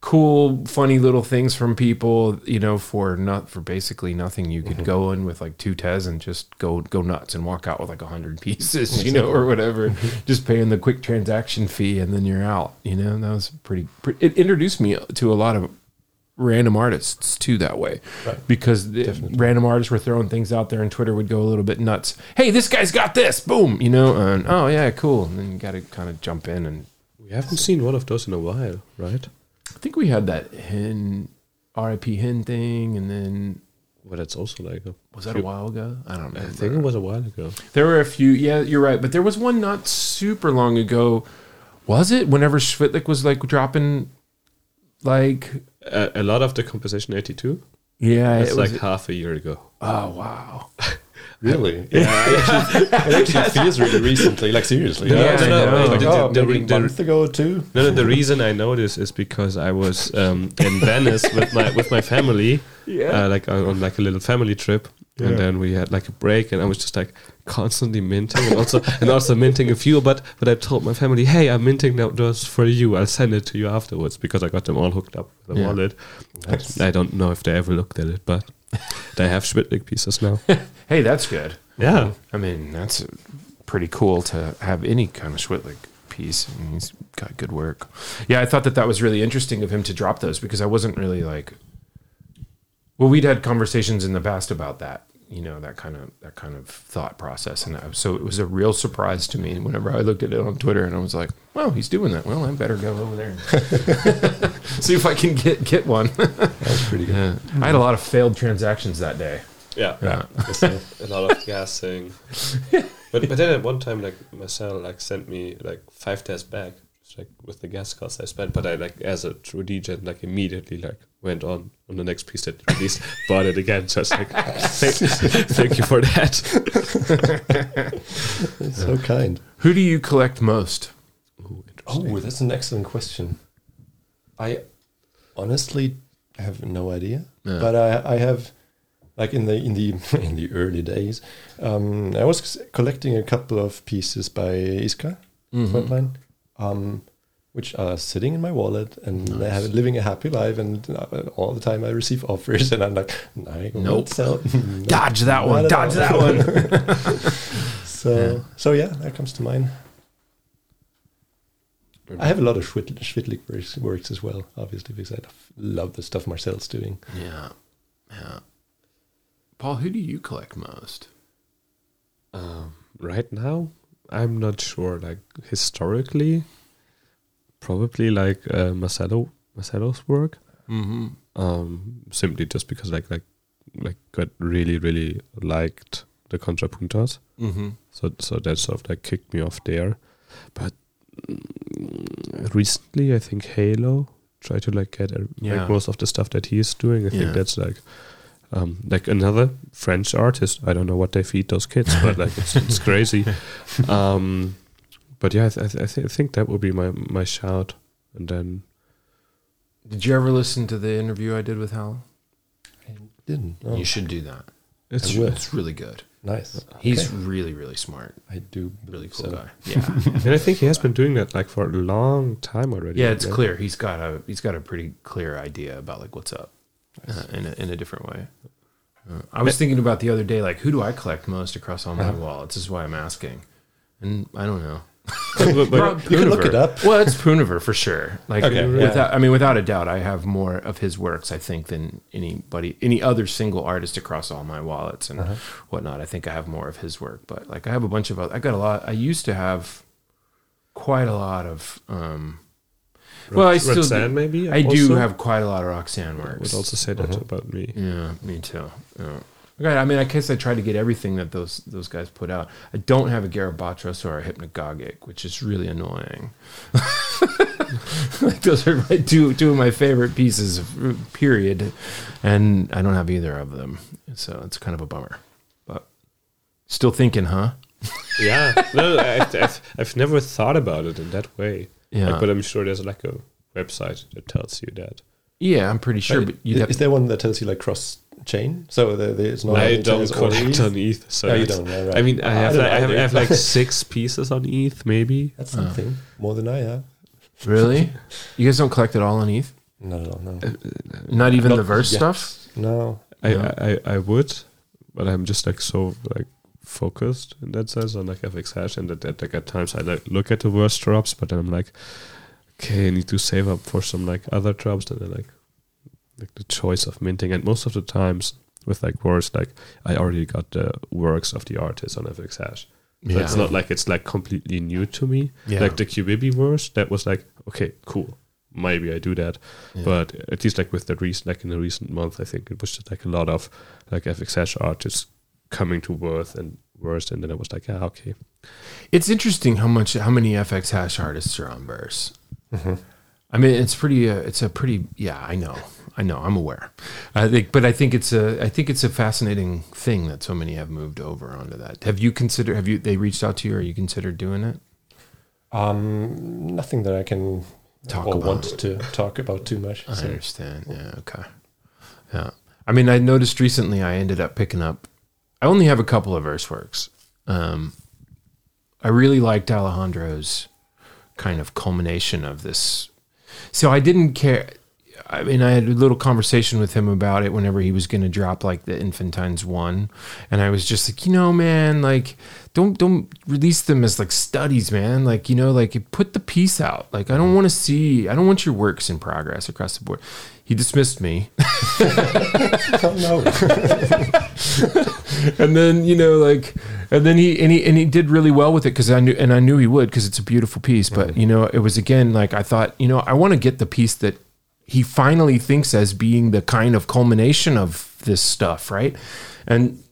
Speaker 1: cool, funny little things from people. You know, for not for basically nothing. You could mm-hmm. go in with like two tez and just go go nuts and walk out with like a hundred pieces. You know, or whatever. Mm-hmm. just paying the quick transaction fee and then you're out. You know, and that was pretty. pretty it introduced me to a lot of random artists too that way
Speaker 3: Right.
Speaker 1: because the random artists were throwing things out there and Twitter would go a little bit nuts. Hey, this guy's got this. Boom, you know, and oh yeah, cool. And then you got to kind of jump in and
Speaker 2: We haven't seen one of those in a while, right?
Speaker 1: I think we had that hen RIP hen thing and then
Speaker 2: But it's also like a
Speaker 1: was that a while ago? I don't know.
Speaker 2: I think it was a while ago.
Speaker 1: There were a few. Yeah, you're right. But there was one not super long ago. Was it? Whenever Schwittlick was like dropping, like
Speaker 2: A, a lot of the composition 82.
Speaker 1: yeah,
Speaker 2: It's
Speaker 1: it was,
Speaker 2: like half a year ago.
Speaker 1: oh wow.
Speaker 3: Really? Yeah. it, actually, it actually feels really recently. Like seriously.
Speaker 1: Yeah,
Speaker 3: I was
Speaker 1: I
Speaker 3: like,
Speaker 1: know.
Speaker 3: like,
Speaker 2: The-
Speaker 3: oh,
Speaker 2: the-
Speaker 3: maybe
Speaker 2: the-
Speaker 3: a month ago or two.
Speaker 2: No, no, the reason I know this is because I was um, in Venice with my with my family,
Speaker 1: Yeah.
Speaker 2: uh, like on, on like a little family trip,
Speaker 3: Yeah.
Speaker 2: and then we had like a break, and I was just like constantly minting and also and also minting a few. But but I told my family, hey, I'm minting tho- those for you. I'll send it to you afterwards because I got them all hooked up with a
Speaker 1: Yeah.
Speaker 2: wallet.
Speaker 3: Nice.
Speaker 2: I don't know if they ever looked at it, but they have Schwittlick pieces now.
Speaker 1: Hey, that's good.
Speaker 2: yeah,
Speaker 1: I mean, that's pretty cool to have any kind of Schwittlick piece. I mean, he's got good work. Yeah, I thought that that was really interesting of him to drop those because I wasn't really like. Well, we'd had conversations in the past about that, you know, that kind of that kind of thought process, and I, so it was a real surprise to me whenever I looked at it on Twitter, and I was like, "Well, he's doing that. Well, I better go over there and see if I can get get one."
Speaker 3: That's pretty good.
Speaker 1: yeah. I had a lot of failed transactions that day.
Speaker 2: yeah,
Speaker 1: Yeah.
Speaker 2: A, a lot of gassing. but but then at one time, like Marcel like sent me like five tests back, just like with the gas costs I spent. But I like as a true DJ, like immediately like went on on the next piece that released, bought it again. Just like thank, thank you for that.
Speaker 3: It's so kind.
Speaker 1: Who do you collect most?
Speaker 2: Ooh.
Speaker 3: Oh, that's an excellent question. I honestly have no idea,
Speaker 1: Yeah.
Speaker 3: but I, I have, like in the in the in the early days, um, I was collecting a couple of pieces by Iska
Speaker 1: Mm-hmm.
Speaker 3: Frontline, um, which are sitting in my wallet and I have living a happy life, and uh, all the time I receive offers, and I'm like, I will
Speaker 1: Nope.
Speaker 3: not sell.
Speaker 1: Dodge that one. Dodge that one.
Speaker 3: So
Speaker 1: Yeah.
Speaker 3: so yeah, that comes to mind. I have a lot of Schwit- Schwittlick works, works as well, obviously, because I love the stuff Marcel's doing.
Speaker 1: Yeah. Yeah. Paul, who do you collect most?
Speaker 2: Um, right now, I'm not sure. Like historically, probably like uh, Marcelo Marcelo's work.
Speaker 1: Mm-hmm.
Speaker 2: um, simply just because like like like got really really liked the contrapuntas
Speaker 1: Mm-hmm.
Speaker 2: so so that sort of like kicked me off there but mm, recently i think halo tried to like get uh,
Speaker 1: Yeah.
Speaker 2: like most of the stuff that he is doing i
Speaker 1: Yeah.
Speaker 2: think that's like um, like another French artist. I don't know what they feed those kids, but like it's, it's crazy. Um, but yeah, I, th- I, th- I, think that would be my my shout. And then
Speaker 1: Did you ever listen to the interview I did with Hal?
Speaker 3: I didn't. No.
Speaker 1: You should do that.
Speaker 2: it's
Speaker 1: It's really good.
Speaker 3: Nice.
Speaker 1: He's
Speaker 3: Okay.
Speaker 1: really, really smart.
Speaker 3: I do.
Speaker 1: Really cool
Speaker 3: so.
Speaker 1: guy. Yeah.
Speaker 2: and I think he has been doing that like for a long time already.
Speaker 1: yeah, it's
Speaker 2: Like,
Speaker 1: clear. He's got a he's got a pretty clear idea about like what's up uh, in a, in a different way. Uh, I was thinking about the other day, like who do I collect most across all my
Speaker 3: Uh-huh.
Speaker 1: wallets? This is why I'm asking, and I don't know.
Speaker 2: but- but-
Speaker 3: You can look it up.
Speaker 1: Well, it's Puniver for sure. Like,
Speaker 3: Okay,
Speaker 1: without,
Speaker 3: yeah.
Speaker 1: I mean, without a doubt, I have more of his works, I think, than anybody, any other single artist across all my wallets and
Speaker 3: Uh-huh.
Speaker 1: whatnot. I think I have more of his work, but like, I have a bunch of, oth- I got a lot. I used to have quite a lot of. um Well, I still
Speaker 2: Roxanne,
Speaker 1: do,
Speaker 2: maybe.
Speaker 1: I do
Speaker 2: also?
Speaker 1: have quite a lot of Roxanne works.
Speaker 2: I
Speaker 1: works.
Speaker 2: would also say that
Speaker 3: Uh-huh.
Speaker 2: about me.
Speaker 1: Yeah, me too. Yeah. Okay, I mean, I guess I try to get everything that those those guys put out. I don't have a Garabatros or a Hypnagogic, which is really annoying. like those are my two two of my favorite pieces, period, and I don't have either of them, so it's kind of a bummer. But still thinking, huh?
Speaker 2: Yeah, no, I, I've, I've never thought about it in that way.
Speaker 1: Yeah,
Speaker 2: Like, but I'm sure there's like a website that tells you that.
Speaker 1: yeah, I'm pretty sure.
Speaker 3: Uh,
Speaker 1: But you'd
Speaker 3: is,
Speaker 1: have,
Speaker 3: is there one that tells you like cross chain? So the, the, it's not
Speaker 2: I don't
Speaker 3: tells
Speaker 2: collect on ETH, so
Speaker 3: No, you don't. Yeah, right.
Speaker 2: I mean, I have,
Speaker 3: don't
Speaker 2: like, I have, I have like six pieces on ETH, maybe.
Speaker 3: That's something more than I have.
Speaker 1: really, you guys don't collect it all on ETH?
Speaker 3: Not at all. No.
Speaker 1: Not even
Speaker 3: Not
Speaker 1: the verse
Speaker 3: yet.
Speaker 1: stuff.
Speaker 3: No.
Speaker 2: I,
Speaker 1: No.
Speaker 2: I, I, I would, but I'm just like so like focused in that sense on like FX hash, and that, that like at times I like look at the worst drops, but then I'm like, okay, I need to save up for some like other drops, and then like like the choice of minting, and most of the times with like words, like I already got the works of the artist on FX hash. So it's not like it's like completely new to me.
Speaker 1: Yeah.
Speaker 2: Like the qubibi verse, that was like, okay, cool. Maybe I do that.
Speaker 1: Yeah.
Speaker 2: But at least like with the recent like in the recent month, I think it was just like a lot of like FX hash artists coming to Worth and Worst and then I was like, yeah, okay.
Speaker 1: It's interesting how much how many FX hash artists are on Verse.
Speaker 3: Mhm.
Speaker 1: I mean, it's pretty. Uh, it's a pretty. Yeah, I know. I know. I'm aware. I think, but I think it's a. I think it's a fascinating thing that so many have moved over onto that. Have you considered? Have you? They reached out to you, or you considered doing it?
Speaker 3: Um, nothing that I can
Speaker 1: Talk
Speaker 3: or
Speaker 1: about.
Speaker 3: want to talk about too much.
Speaker 1: I
Speaker 3: so-
Speaker 1: understand. Yeah. Okay. Yeah. I mean, I noticed recently. I ended up picking up. I only have a couple of Verseworks. Um, I really liked Alejandro's kind of culmination of this. So I didn't care. I mean, I had a little conversation with him about it whenever he was going to drop like the Infantines one, and I was just like, you know, man, like don't don't release them as like studies, man. Like you know, like put the piece out. Like I don't want to see. I don't want your works in progress across the board. He dismissed me.
Speaker 3: oh no.
Speaker 1: and then you know like and then he and he and he did really well with it because i knew and i knew he would because it's a beautiful piece. But you know it was again like i thought you know i want to get the piece that he finally thinks as being the kind of culmination of this stuff right? And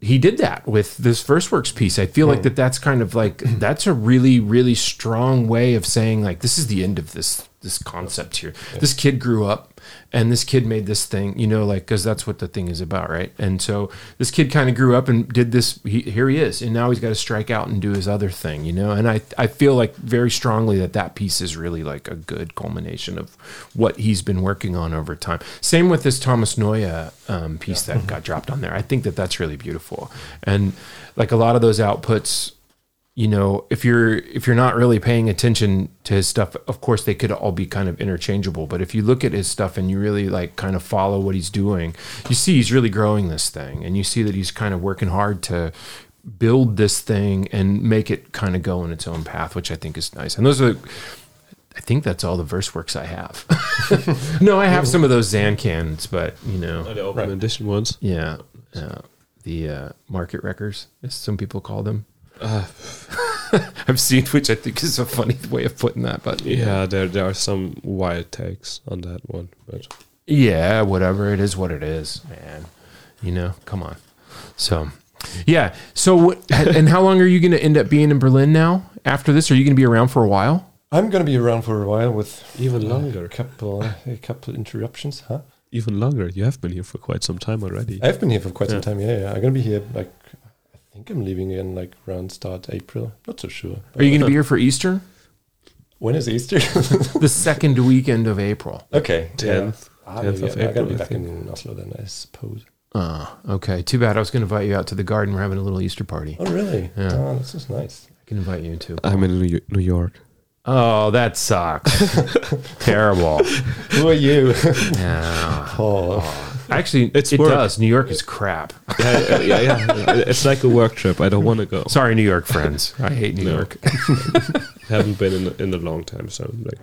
Speaker 1: he did that with this first works piece. I feel like hmm. that that's kind of like that's a really really strong way of saying like this is the end of this this concept here. This kid grew up and this kid made this thing you know like because that's what the thing is about right? And so this kid kind of grew up and did this he, here he is and now he's got to strike out and do his other thing you know? And i i feel like very strongly that that piece is really like a good culmination of what he's been working on over time. Same with this thomas noya um, piece that got dropped on there. I think that that's really beautiful. And like a lot of those outputs you know if you're if you're not really paying attention to his stuff of course they could all be kind of interchangeable but if you look at his stuff and you really like kind of follow what he's doing you see he's really growing this thing and you see that he's kind of working hard to build this thing and make it kind of go in its own path which i think is nice and those are I think that's all the verse works I have. no, I have some of those Zancans, but you know,
Speaker 2: the open edition ones.
Speaker 1: yeah, yeah. The uh, market wreckers, as some people call them.
Speaker 2: Uh,
Speaker 1: I've seen, which I think is a funny way of putting that, but
Speaker 2: yeah, there there are some wild takes on that one, but
Speaker 1: yeah, whatever it is, what it is, man. You know, come on. So, yeah. So, what, and how long are you going to end up being in Berlin now? After this, are you going to be around for a while?
Speaker 3: I'm going to be around for a while with
Speaker 2: even longer.
Speaker 3: a
Speaker 2: longer,
Speaker 3: couple a couple interruptions, huh?
Speaker 2: even longer. You have been here for quite some time already.
Speaker 3: I've been here for quite
Speaker 2: Yeah.
Speaker 3: some time. Yeah, yeah. I'm going to be here like I think I'm leaving in like around start April. Not so sure.
Speaker 1: Are you going to be here for Easter?
Speaker 3: When is Easter?
Speaker 1: The second weekend of April.
Speaker 3: okay,
Speaker 2: Tenth,
Speaker 3: Yeah. Ah,
Speaker 2: 10th of
Speaker 3: I- I gotta be back in Oslo then, I suppose.
Speaker 1: Oh, okay. Too bad. I was going to invite you out to the garden. We're having a little Easter party.
Speaker 3: Oh, really?
Speaker 1: Yeah.
Speaker 3: Oh, that's just nice.
Speaker 1: I can invite you too.
Speaker 2: I'm in New New York.
Speaker 1: Oh, that sucks. Terrible.
Speaker 3: Who are you?
Speaker 1: Yeah.
Speaker 3: oh,
Speaker 1: Actually,
Speaker 2: It's
Speaker 1: it
Speaker 2: work.
Speaker 1: does. New York is crap.
Speaker 2: yeah, yeah, yeah. It's like a work trip. I don't want to go.
Speaker 1: Sorry, New York friends. I hate New
Speaker 2: No.
Speaker 1: York.
Speaker 2: Haven't been in in a long time, so I'm like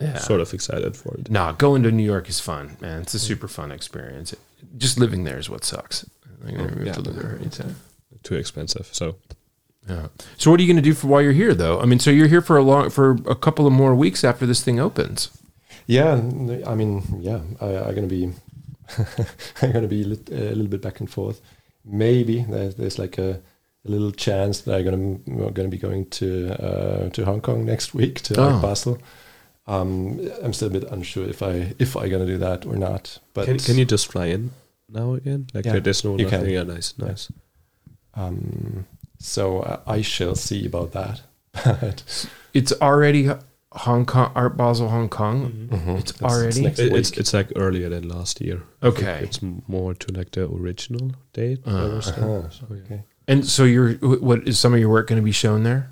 Speaker 1: Yeah.
Speaker 2: sort of excited for it.
Speaker 1: Nah, going to New York is fun, man. It's a super fun experience. Just living there is what sucks. I never oh,
Speaker 2: Yeah.
Speaker 1: to live there.
Speaker 2: Too expensive. So
Speaker 1: Yeah. So what are you going to do for while you're here, though? I mean, so you're here for a long for a couple of more weeks after this thing opens.
Speaker 3: yeah. I mean, yeah. I, I'm gonna be, I'm gonna be lit, a little bit back and forth. Maybe there's, there's like a, a little chance that I'm gonna we're gonna be going to uh, to Hong Kong next week to
Speaker 1: Oh.
Speaker 3: Basel. Um, I'm still a bit unsure if I if I'm gonna do that or not. But
Speaker 2: can, can you just fly in now again? Like
Speaker 3: Yeah,
Speaker 2: there's no
Speaker 3: you
Speaker 2: nothing.
Speaker 3: can.
Speaker 2: Yeah, nice, nice.
Speaker 3: Um, so I, I shall see about that. But
Speaker 1: It's already Hong Kong Art Basel Hong Kong.
Speaker 3: Mhm.
Speaker 1: It's
Speaker 3: It's-
Speaker 1: already?
Speaker 3: next
Speaker 2: it's
Speaker 3: week.
Speaker 2: it's like earlier than last year.
Speaker 1: Okay.
Speaker 2: it's more to like the original date.
Speaker 1: Uh.
Speaker 3: Uh-huh.
Speaker 2: So, yeah.
Speaker 3: Okay.
Speaker 1: And so you're what is some of your work going to be shown there?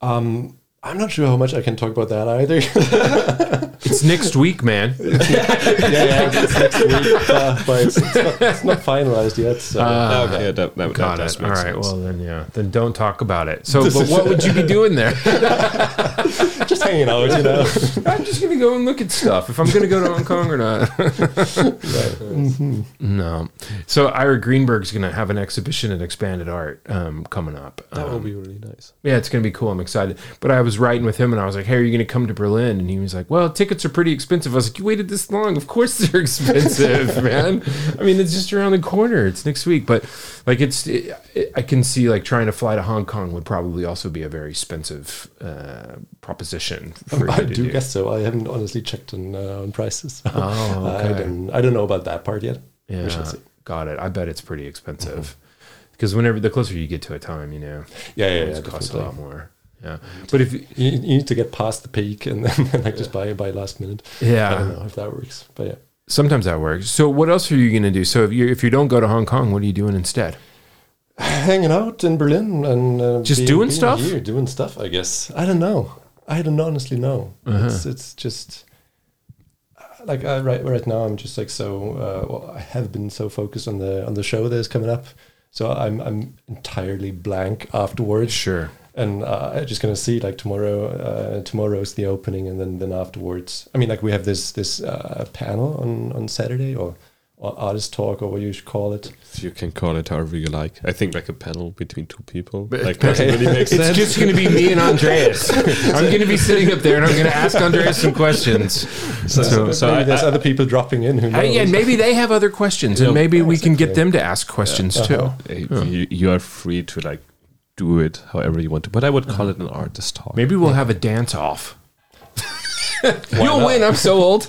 Speaker 3: Um, I'm not sure how much I can talk about that either.
Speaker 1: It's next week, man.
Speaker 3: yeah, yeah, it's next week, uh, but it's, it's, not, it's not finalized yet. So.
Speaker 1: Uh,
Speaker 2: okay, yeah, that, that,
Speaker 1: Got
Speaker 2: that does
Speaker 1: it. All right.
Speaker 2: sense.
Speaker 1: Well, then, yeah. Then don't talk about it. So, but what would you be doing there?
Speaker 3: just hanging out, you know.
Speaker 1: I'm just gonna go and look at stuff. If I'm gonna go to Hong Kong or not.
Speaker 3: Mm-hmm.
Speaker 1: No. So Ira Greenberg's gonna have an exhibition at Expanded Art um, coming up.
Speaker 2: that
Speaker 1: Um,
Speaker 2: will be really nice.
Speaker 1: yeah, it's gonna be cool. I'm excited. But I was was writing with him, and I was like, "Hey, are you going to come to Berlin?" And he was like, "Well, tickets are pretty expensive." I was like, "You waited this long? Of course they're expensive, man. I mean, it's just around the corner. It's next week." But like, it's it, it, I can see like trying to fly to Hong Kong would probably also be a very expensive uh, proposition. For
Speaker 3: I
Speaker 1: to
Speaker 3: do guess so. I haven't honestly checked on uh, on prices. so
Speaker 1: Oh,
Speaker 3: I don't I don't know about that part yet.
Speaker 1: Yeah,
Speaker 3: see.
Speaker 1: got it. I bet it's pretty expensive because whenever the closer you get to a time, you know,
Speaker 3: Yeah, yeah, yeah it
Speaker 1: costs a lot more. Yeah, but if
Speaker 3: You, you need to get past the peak and then like just buy buy last minute. Yeah, I don't know if that works, but yeah.
Speaker 1: sometimes that works. So what else are you going to do? So if you if you don't go to Hong Kong, what are you doing instead?
Speaker 3: Hanging out in Berlin and uh,
Speaker 1: Just doing stuff?
Speaker 3: Here, doing stuff. I guess. I don't know. I don't honestly know.
Speaker 1: Uh-huh.
Speaker 3: It's it's just uh, like I, right right now. I'm just like so. Uh, well, I have been so focused on the on the show that is coming up. So I'm I'm entirely blank afterwards.
Speaker 1: Sure.
Speaker 3: And uh, I'm just gonna see like tomorrow. Uh, tomorrow's the opening, and then then afterwards. I mean, like we have this this uh, panel on on Saturday or, or artist talk or what you should call it.
Speaker 2: You can call it however you like. I think like a panel between two people
Speaker 1: But-
Speaker 2: like doesn't really make
Speaker 1: It's
Speaker 2: sense.
Speaker 1: just going to be me and Andreas. I'm going to be sitting up there and I'm going to ask Andreas some questions.
Speaker 3: So,
Speaker 1: So-
Speaker 2: so
Speaker 3: maybe
Speaker 2: I-
Speaker 3: there's
Speaker 2: I-
Speaker 3: other people dropping in who knows.
Speaker 1: yeah, and maybe they have other questions,
Speaker 2: Yeah,
Speaker 1: and maybe we can get them to ask questions
Speaker 3: Uh-huh.
Speaker 1: too.
Speaker 2: Uh, you, you are free to like do it however you want to. But I would call it an uh-huh. artist talk.
Speaker 1: Maybe we'll have a dance off. You'll
Speaker 3: not?
Speaker 1: win. I'm so old.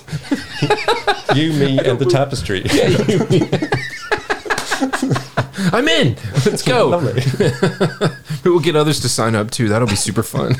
Speaker 3: you, me, and the tapestry.
Speaker 1: I'm in. Let's go.
Speaker 3: Lovely.
Speaker 1: We'll get others to sign up too. That'll be super fun.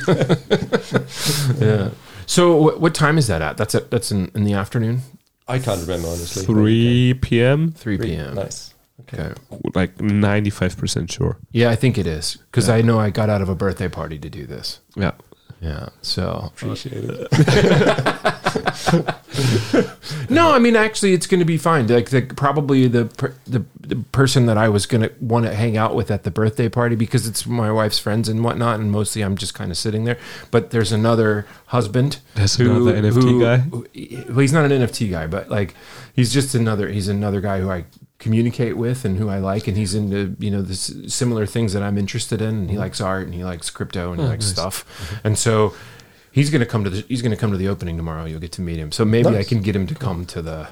Speaker 1: yeah. So what, what time is that at? That's at, that's in, in the afternoon,
Speaker 3: I can't remember honestly.
Speaker 2: 3 p.m.
Speaker 1: three
Speaker 3: Three.
Speaker 1: p.m.
Speaker 3: Nice. Okay.
Speaker 1: Okay.
Speaker 2: Like 95% sure.
Speaker 1: Yeah, I think it is because I know I got out of a birthday party to do this.
Speaker 2: Yeah.
Speaker 1: Yeah. So
Speaker 3: Appreciate it.
Speaker 1: no, I mean actually, it's going to be fine. Like the, probably the, per, the the person that I was going to want to hang out with at the birthday party because it's my wife's friends and whatnot, and mostly I'm just kind of sitting there. But there's another husband.
Speaker 2: There's another NFT guy?
Speaker 1: who- well, he's not an NFT guy, but like he's just another. He's another guy who I communicate with and who I like, and he's into you know this similar things that I'm interested in, and he mm-hmm. likes art and he likes crypto and he oh, likes stuff, mm-hmm. and so. He's gonna come to the. He's gonna come to the opening tomorrow. You'll get to meet him. So maybe I can get him to come to the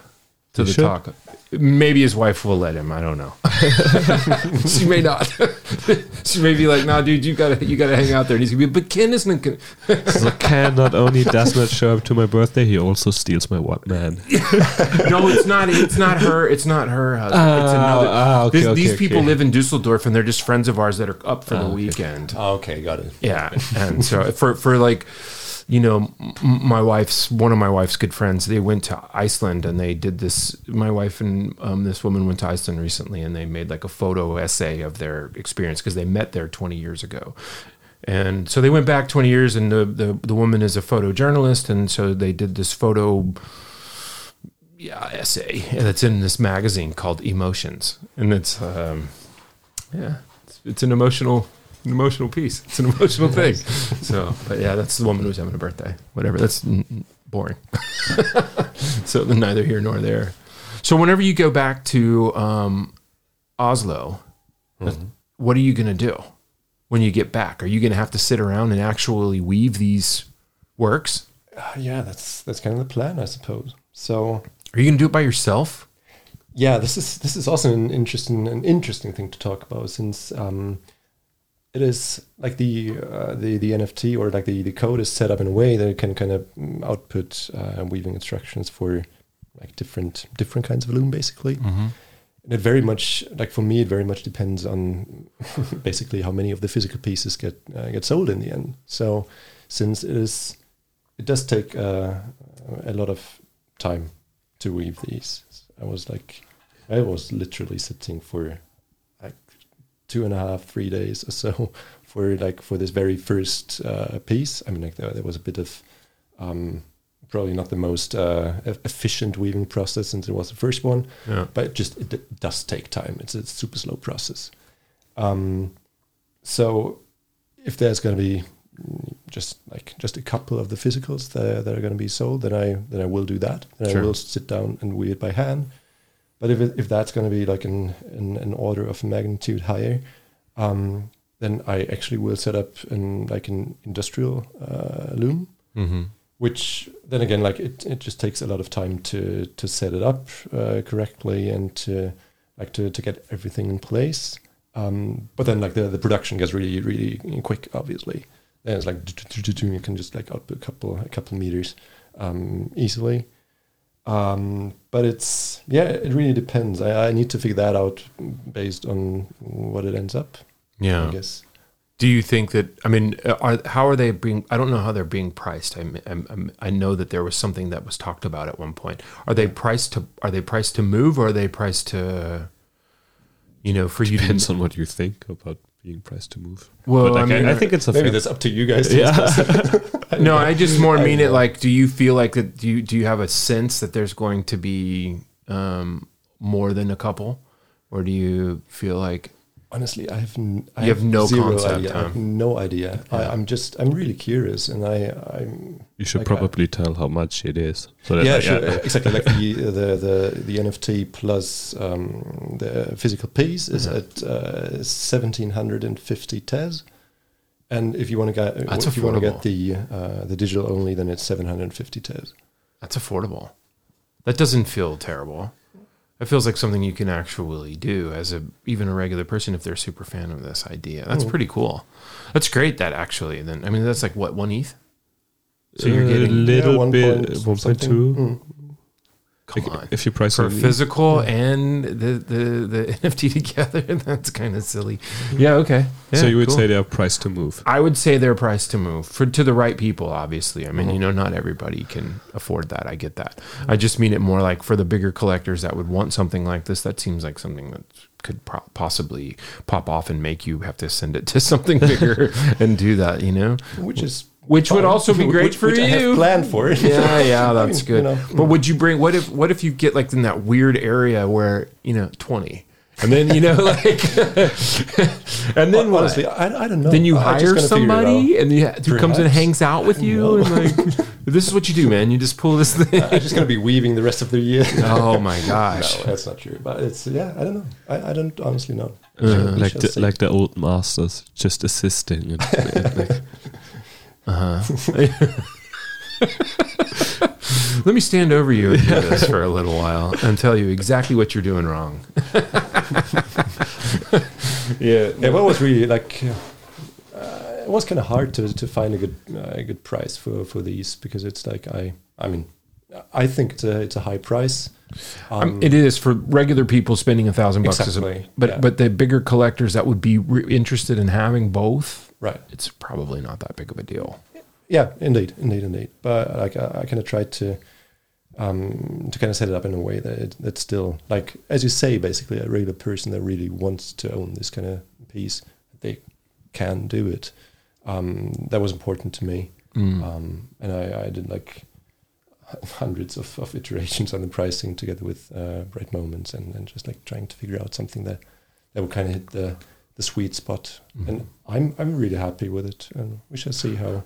Speaker 1: to
Speaker 2: You
Speaker 1: the
Speaker 2: should.
Speaker 1: talk. Maybe his wife will let him. I don't know. she may not. she may be like, "Nah, dude, you gotta you gotta hang out there." And he's gonna be, "But Ken isn't." Gonna.
Speaker 2: So Ken not only does not show up to my birthday, he also steals my what man.
Speaker 1: no, it's not. It's not her. It's not her husband. it's
Speaker 2: Ah,
Speaker 1: another.
Speaker 2: ah, okay,
Speaker 1: This-
Speaker 2: okay,
Speaker 1: these people
Speaker 2: okay.
Speaker 1: live in Dusseldorf, and they're just friends of ours that are up for the
Speaker 2: Ah, okay.
Speaker 1: weekend.
Speaker 3: Oh, okay, got it.
Speaker 1: Yeah, and so for for like, you know, my wife's one of my wife's good friends. They went to Iceland and they did this. My wife and um, this woman went to Iceland recently, and they made like a photo essay of their experience because they met there twenty years ago. And so they went back 20 years, and the, the, the woman is a photojournalist. And so they did this photo yeah, essay and that's in this magazine called Emotions. And it's, um, yeah, it's, it's an emotional an emotional piece. It's an emotional thing. So, but yeah, that's the woman who's having a birthday. Whatever. That's mm, boring. so neither here nor there. So whenever you go back to um, Oslo, what are you going to do when you get back? Are you going to have to sit around and actually weave these works?
Speaker 3: Uh, yeah, that's that's kind of the plan, I suppose. So
Speaker 1: Are you going to do it by yourself?
Speaker 3: yeah, this is this is also an interesting an interesting thing to talk about since um, it is like the uh, the the NFT or like the the code is set up in a way that it can kind of mm, output uh, weaving instructions for like different different kinds of loom basically. And it very much like for me, it very much depends on basically how many of the physical pieces get uh, get sold in the end. So since it is, it does take uh, a lot of time to weave these. I was like, I was literally sitting for two and a half, three days or so for like for this very first uh, piece. I mean, like there, there was a bit of um, probably not the most uh, efficient weaving process since it was the first one,
Speaker 1: Yeah.
Speaker 3: but it just it, d- does take time. It's a super slow process. Um, so if there's going to be just like just a couple of the physicals that, that are going to be sold, then I then I will do that. Then
Speaker 1: Sure.
Speaker 3: I will sit down and weave it by hand. But if it, if that's going to be like an, an an order of magnitude higher, um, then I actually will set up an like an industrial uh, loom,
Speaker 1: Mm-hmm.
Speaker 3: which then again, like it, it just takes a lot of time to to set it up uh, correctly and to like to, to get everything in place. Um, but then like the, the production gets really really quick, obviously. Then it's like you can just like output a couple a couple meters um, easily. Um, but it's yeah, it really depends. I, I need to figure that out based on what it ends up.
Speaker 1: Yeah.
Speaker 3: I guess.
Speaker 1: Do you think that? I mean, are how are they being? I don't know how they're being priced. I I, I know that there was something that was talked about at one point. Are they priced to? Are they priced to move, or are they priced to? You know, for you
Speaker 2: Depends on what you think about being priced to move.
Speaker 1: Well,
Speaker 2: but like,
Speaker 1: I mean,
Speaker 2: I, think it's a
Speaker 3: Maybe
Speaker 2: fair-
Speaker 3: that's up to you guys. To
Speaker 2: Yeah.
Speaker 1: no, I just more mean it like. Do you feel like that? Do you do you have a sense that there's going to be um, more than a couple, or do you feel like?
Speaker 3: Honestly, I have n- I
Speaker 1: You have no
Speaker 3: zero
Speaker 1: concept,
Speaker 3: idea. I have no idea. I, I'm just I'm really curious, and I I'm
Speaker 2: you should
Speaker 3: like,
Speaker 2: probably tell how much it is. So
Speaker 3: yeah,
Speaker 2: like,
Speaker 3: sure, exactly like the the the, the NFT plus um, the physical piece is
Speaker 1: Mhm.
Speaker 3: at uh, seventeen hundred and fifty tez, and if you want to get
Speaker 1: That's
Speaker 3: if you want to get the uh, the digital only, then it's seven hundred and fifty tez.
Speaker 1: That's affordable. That doesn't feel terrible. It feels like something you can actually do as a even a regular person if they're a super fan of this idea. That's pretty cool. That's great. That actually, then I mean, that's like what one ETH. So you're getting a
Speaker 2: little
Speaker 3: one
Speaker 2: bit,
Speaker 3: point
Speaker 2: one point
Speaker 3: something.
Speaker 2: two.
Speaker 3: Mm.
Speaker 1: Come
Speaker 2: Like,
Speaker 1: on
Speaker 2: If you price
Speaker 1: for
Speaker 2: it,
Speaker 1: physical and the, the the NFT together. That's kind of silly. Yeah. Okay.
Speaker 2: so you would
Speaker 1: cool.
Speaker 2: say they are priced to move.
Speaker 1: I would say they're priced to move for to the right people. Obviously, I mean,
Speaker 3: Mhm.
Speaker 1: you know, not everybody can afford that. I get that. I just mean it more like for the bigger collectors that would want something like this. That seems like something that could pro- possibly pop off and make you have to send it to something bigger and do that. You know,
Speaker 3: which is
Speaker 1: which would also be great
Speaker 3: Which-
Speaker 1: for
Speaker 3: which I have
Speaker 1: you.
Speaker 3: planned for it.
Speaker 1: yeah, yeah, that's good.
Speaker 3: you know,
Speaker 1: but would you bring? What if? What if you get like in that weird area where you know twenty, and then you know like, and then what?
Speaker 3: honestly, I, I don't know.
Speaker 1: then you
Speaker 3: I just
Speaker 1: hire
Speaker 3: gotta figure it out.
Speaker 1: somebody and you, who comes and hangs out with you and like this is what you do man you just pull this thing
Speaker 3: I'm just gonna be weaving the rest of the year.
Speaker 1: oh my gosh, no,
Speaker 3: that's not true. But it's yeah, I don't know. I, I don't honestly know.
Speaker 1: Uh,
Speaker 2: like the, like the old masters, just assisting. And, and like,
Speaker 1: uh-huh let me stand over you and do this for a little while and tell you exactly what you're doing wrong yeah
Speaker 3: Yeah, what was really like? Uh, it was kind of hard to to find a good uh, a good price for for these because it's like I I mean I think it's a it's a high price.
Speaker 1: Um, it is for regular people spending a thousand bucks
Speaker 3: Exactly,
Speaker 1: but
Speaker 3: yeah.
Speaker 1: but the bigger collectors that would be re- interested in having both
Speaker 3: right.
Speaker 1: it's probably not that big of a deal
Speaker 3: Yeah, indeed, indeed, indeed. But like I, I kind of tried to um, to kind of set it up in a way that it, that's still like as you say, basically a regular person that really wants to own this kind of piece, they can do it. Um, that was important to me,
Speaker 1: Mm.
Speaker 3: um, and I, I did like hundreds of, of iterations on the pricing together with uh, Bright Moments and, and just like trying to figure out something that that would kind of hit the the sweet spot.
Speaker 1: Mhm.
Speaker 3: And I'm I'm really happy with it, and we shall see how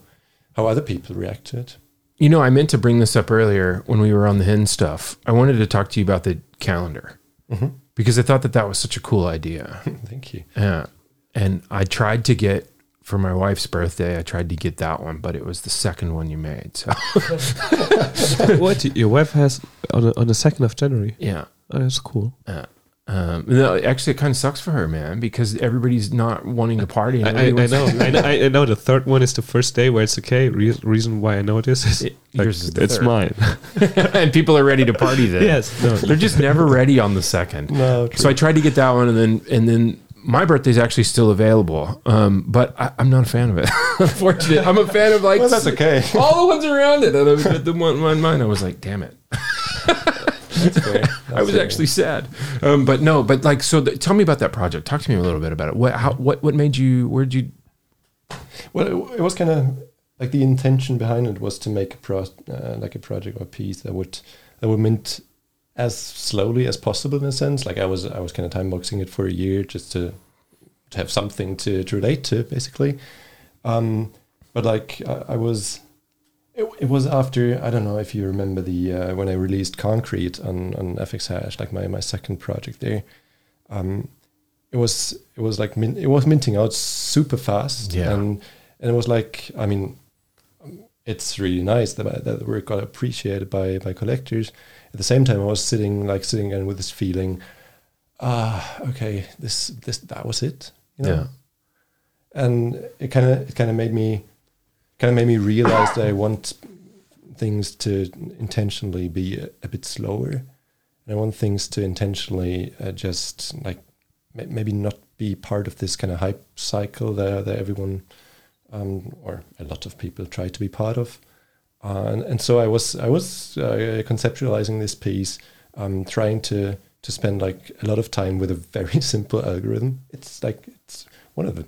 Speaker 3: how other people react to it.
Speaker 1: You know, I meant to bring this up earlier when we were on the hen stuff. I wanted to talk to you about the calendar
Speaker 3: Mm-hmm.
Speaker 1: because I thought that that was such a cool idea.
Speaker 3: Thank you.
Speaker 1: Yeah. And I tried to get for my wife's birthday, I tried to get that one, but it was the second one you made. So,
Speaker 2: what your wife has on a, on the second of January?
Speaker 1: yeah.
Speaker 2: Oh, that's cool.
Speaker 1: Uh, um, no, actually, it kind of sucks for her, man, because everybody's not wanting to party.
Speaker 2: I, I, I know. I know. I know. The third one is the first day where it's okay. Re- reason why I know this is
Speaker 1: It-
Speaker 2: like,
Speaker 1: is
Speaker 2: it's
Speaker 1: third.
Speaker 2: mine.
Speaker 1: and people are ready to party then.
Speaker 2: yes. No.
Speaker 1: They're just never ready on the second.
Speaker 3: No,
Speaker 1: So I tried to get that one, and then and then my birthday's actually still available, um, but I, I'm not a fan of it. Unfortunately, I'm a fan of like
Speaker 3: well, that's okay.
Speaker 1: all the ones around it. And I was the one one mine. I was like, damn it.
Speaker 3: That's fair.
Speaker 1: I was actually sad, um, but no, but like, so th- tell me about that project. Talk to me a little bit about it. What, how, what, what made you? Where did you?
Speaker 3: well. It, it was kind of like the intention behind it was to make a pro uh, like a project or piece that would that would mint as slowly as possible in a sense. Like I was I was kind of time boxing it for a year just to to have something to, to relate to basically. Um, but like I, I was. It, it was after I don't know if you remember the uh, when I released Concrete on on FX Hash, like my, my second project there. Um, it was it was like min- it was minting out super fast,
Speaker 1: Yeah.
Speaker 3: and and it was like I mean, it's really nice that that the work got appreciated by by collectors. At the same time, I was sitting like sitting and with this feeling, ah, okay, this this that was it, you know.
Speaker 1: Yeah.
Speaker 3: And it kind of it kind of made me kind of made me realize that I want things to intentionally be a, a bit slower. And I want things to intentionally uh, just like may- maybe not be part of this kind of hype cycle that, that everyone um, or a lot of people try to be part of. Uh, and, and so I was I was uh, conceptualizing this piece, um, trying to to spend like a lot of time with a very simple algorithm. It's like it's one of the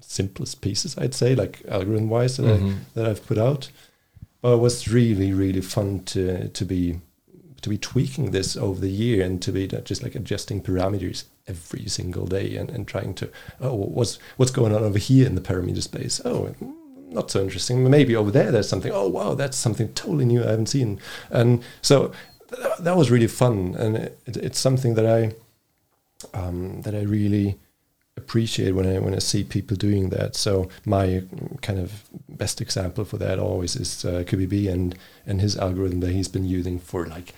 Speaker 3: simplest pieces I'd say, like algorithm wise that
Speaker 1: Mhm.
Speaker 3: I that I've put out. But it was really really fun to to be to be tweaking this over the year and to be just like adjusting parameters every single day and, and trying to oh what's what's going on over here in the parameter space? Oh not so interesting. Maybe over there there's something. Oh wow that's something totally new I haven't seen. And so th- that was really fun. And it, it's something that I um, that I really appreciate when I when I see people doing that. So my mm, kind of best example for that always is uh, qubibi and and his algorithm that he's been using for like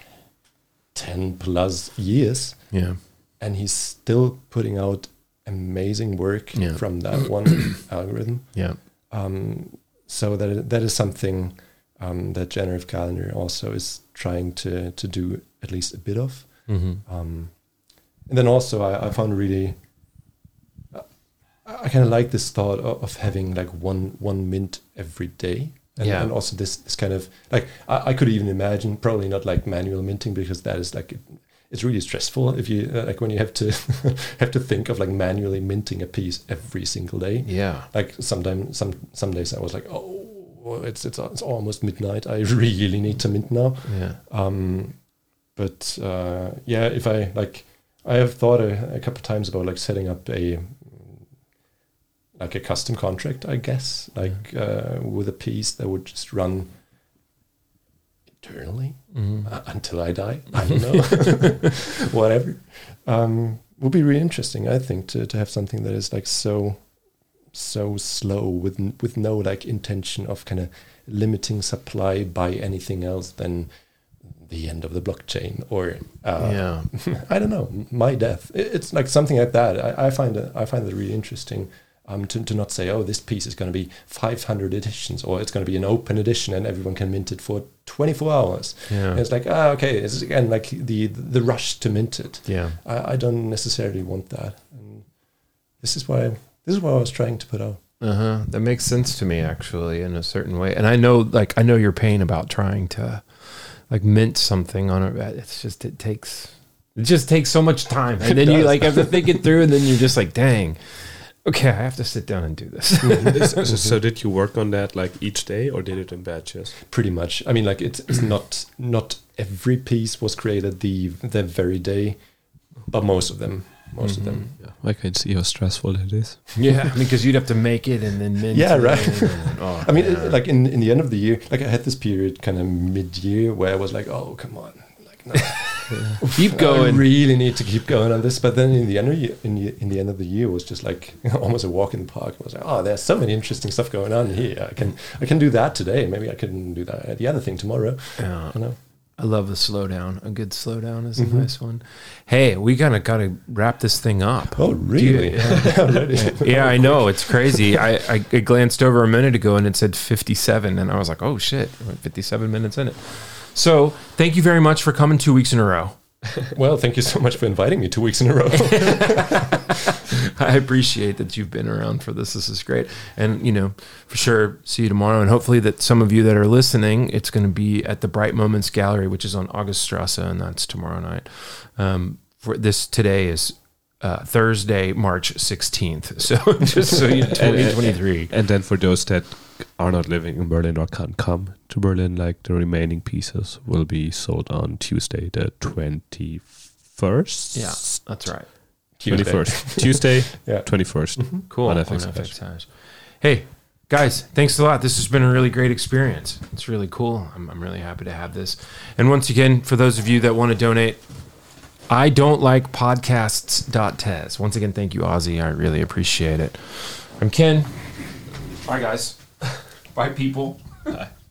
Speaker 3: ten plus years,
Speaker 1: Yeah.
Speaker 3: and he's still putting out amazing work
Speaker 1: Yeah.
Speaker 3: from that one algorithm.
Speaker 1: Yeah.
Speaker 3: Um, so that that is something um, that generative calendar also is trying to to do at least a bit of.
Speaker 1: hmm
Speaker 3: Um, and then also, I, I found really, I, kind of like this thought of, of having like one one mint every day, and,
Speaker 1: Yeah.
Speaker 3: and also this this kind of like I, I could even imagine probably not like manual minting because that is like it's really stressful if you uh, like when you have to have to think of like manually minting a piece every single day.
Speaker 1: Yeah.
Speaker 3: Like sometimes some some days I was like, oh, it's it's it's almost midnight. I really need to mint now.
Speaker 1: Yeah.
Speaker 3: Um, but uh, yeah, if I like, I have thought a, a couple of times about like setting up a like a custom contract, I guess, like uh, with a piece that would just run eternally
Speaker 1: hmm
Speaker 3: uh, until I die. I don't know, whatever. Um, would be really interesting, I think, to to have something that is like so so slow with n- with no like intention of kind of limiting supply by anything else than the end of the blockchain or uh,
Speaker 1: yeah.
Speaker 3: I don't know my death. It- It's like something like that. I, I find it I find it really interesting. Um, to, to not say, oh, this piece is going to be 500 editions, or it's going to be an open edition, and everyone can mint it for 24 hours.
Speaker 1: Yeah.
Speaker 3: And it's like, ah, okay, is again like the the rush to mint it.
Speaker 1: Yeah.
Speaker 3: I, I don't necessarily want that. And this is why this is what I was trying to put out.
Speaker 1: Uh huh. That makes sense to me actually in a certain way. And I know, like, I know your pain about trying to, like, mint something on it. It's just it takes, it just takes so much time, and then you like have to think it through, and then you're just like, dang, okay, I have to sit down and do this. Mm-hmm.
Speaker 2: so, so did you work on that like each day or did it in batches?
Speaker 3: Pretty much. I mean, like it's it's not not every piece was created the the very day, but most of them, most of them. Mm-hmm.
Speaker 2: Yeah, I can see how stressful it is.
Speaker 1: yeah, I mean, because you'd have to make it and then mint.
Speaker 3: Yeah, right.
Speaker 1: then- oh,
Speaker 3: I mean, it, like in in the end of the year, like I had this period kind of mid year where I was like, oh come on, like no.
Speaker 1: Keep
Speaker 3: I
Speaker 1: going.
Speaker 3: really need to keep going on this. But then in the end of the, in the, in the end of the year was just like almost a walk in the park. I was like, oh, there's so many interesting stuff going on here. I can I can do that today. Maybe I can do that the other thing tomorrow.
Speaker 1: Yeah.
Speaker 3: You know.
Speaker 1: I love the slowdown. A good slowdown is a
Speaker 3: Mhm.
Speaker 1: nice one. Hey, we gotta gotta wrap this thing up.
Speaker 3: Oh really? Already?
Speaker 1: yeah, I know it's crazy. I, I I glanced over a minute ago and it said 57, and I was like, oh shit, 57 minutes in it. So thank you very much for coming two weeks in a row.
Speaker 3: well, thank you so much for inviting me two weeks in a row.
Speaker 1: I appreciate that you've been around for this. This is great, and you know, for sure, see you tomorrow. And hopefully, that some of you that are listening, it's going to be at the Bright Moments Gallery, which is on Auguststrasse, and that's tomorrow night. Um, for this today is uh, Thursday, March 16th. So just so you 2023.
Speaker 2: And then for those that are not living in Berlin or can't come to Berlin, like the remaining pieces will be sold on Tuesday, the 21st?
Speaker 1: Yeah, that's right.
Speaker 3: Tuesday.
Speaker 2: 21st. Tuesday,
Speaker 3: Yeah.
Speaker 2: 21st. Mm-hmm.
Speaker 1: Cool.
Speaker 2: On
Speaker 1: On
Speaker 2: FX
Speaker 1: FX Hash. Hey, guys, thanks a lot. This has been a really great experience. It's really cool. I'm, I'm really happy to have this. And once again, for those of you that want to donate, I don't like podcasts.tez. Once again, thank you, Ozzy. I really appreciate it. I'm Ken. Bye, guys. Bye, people.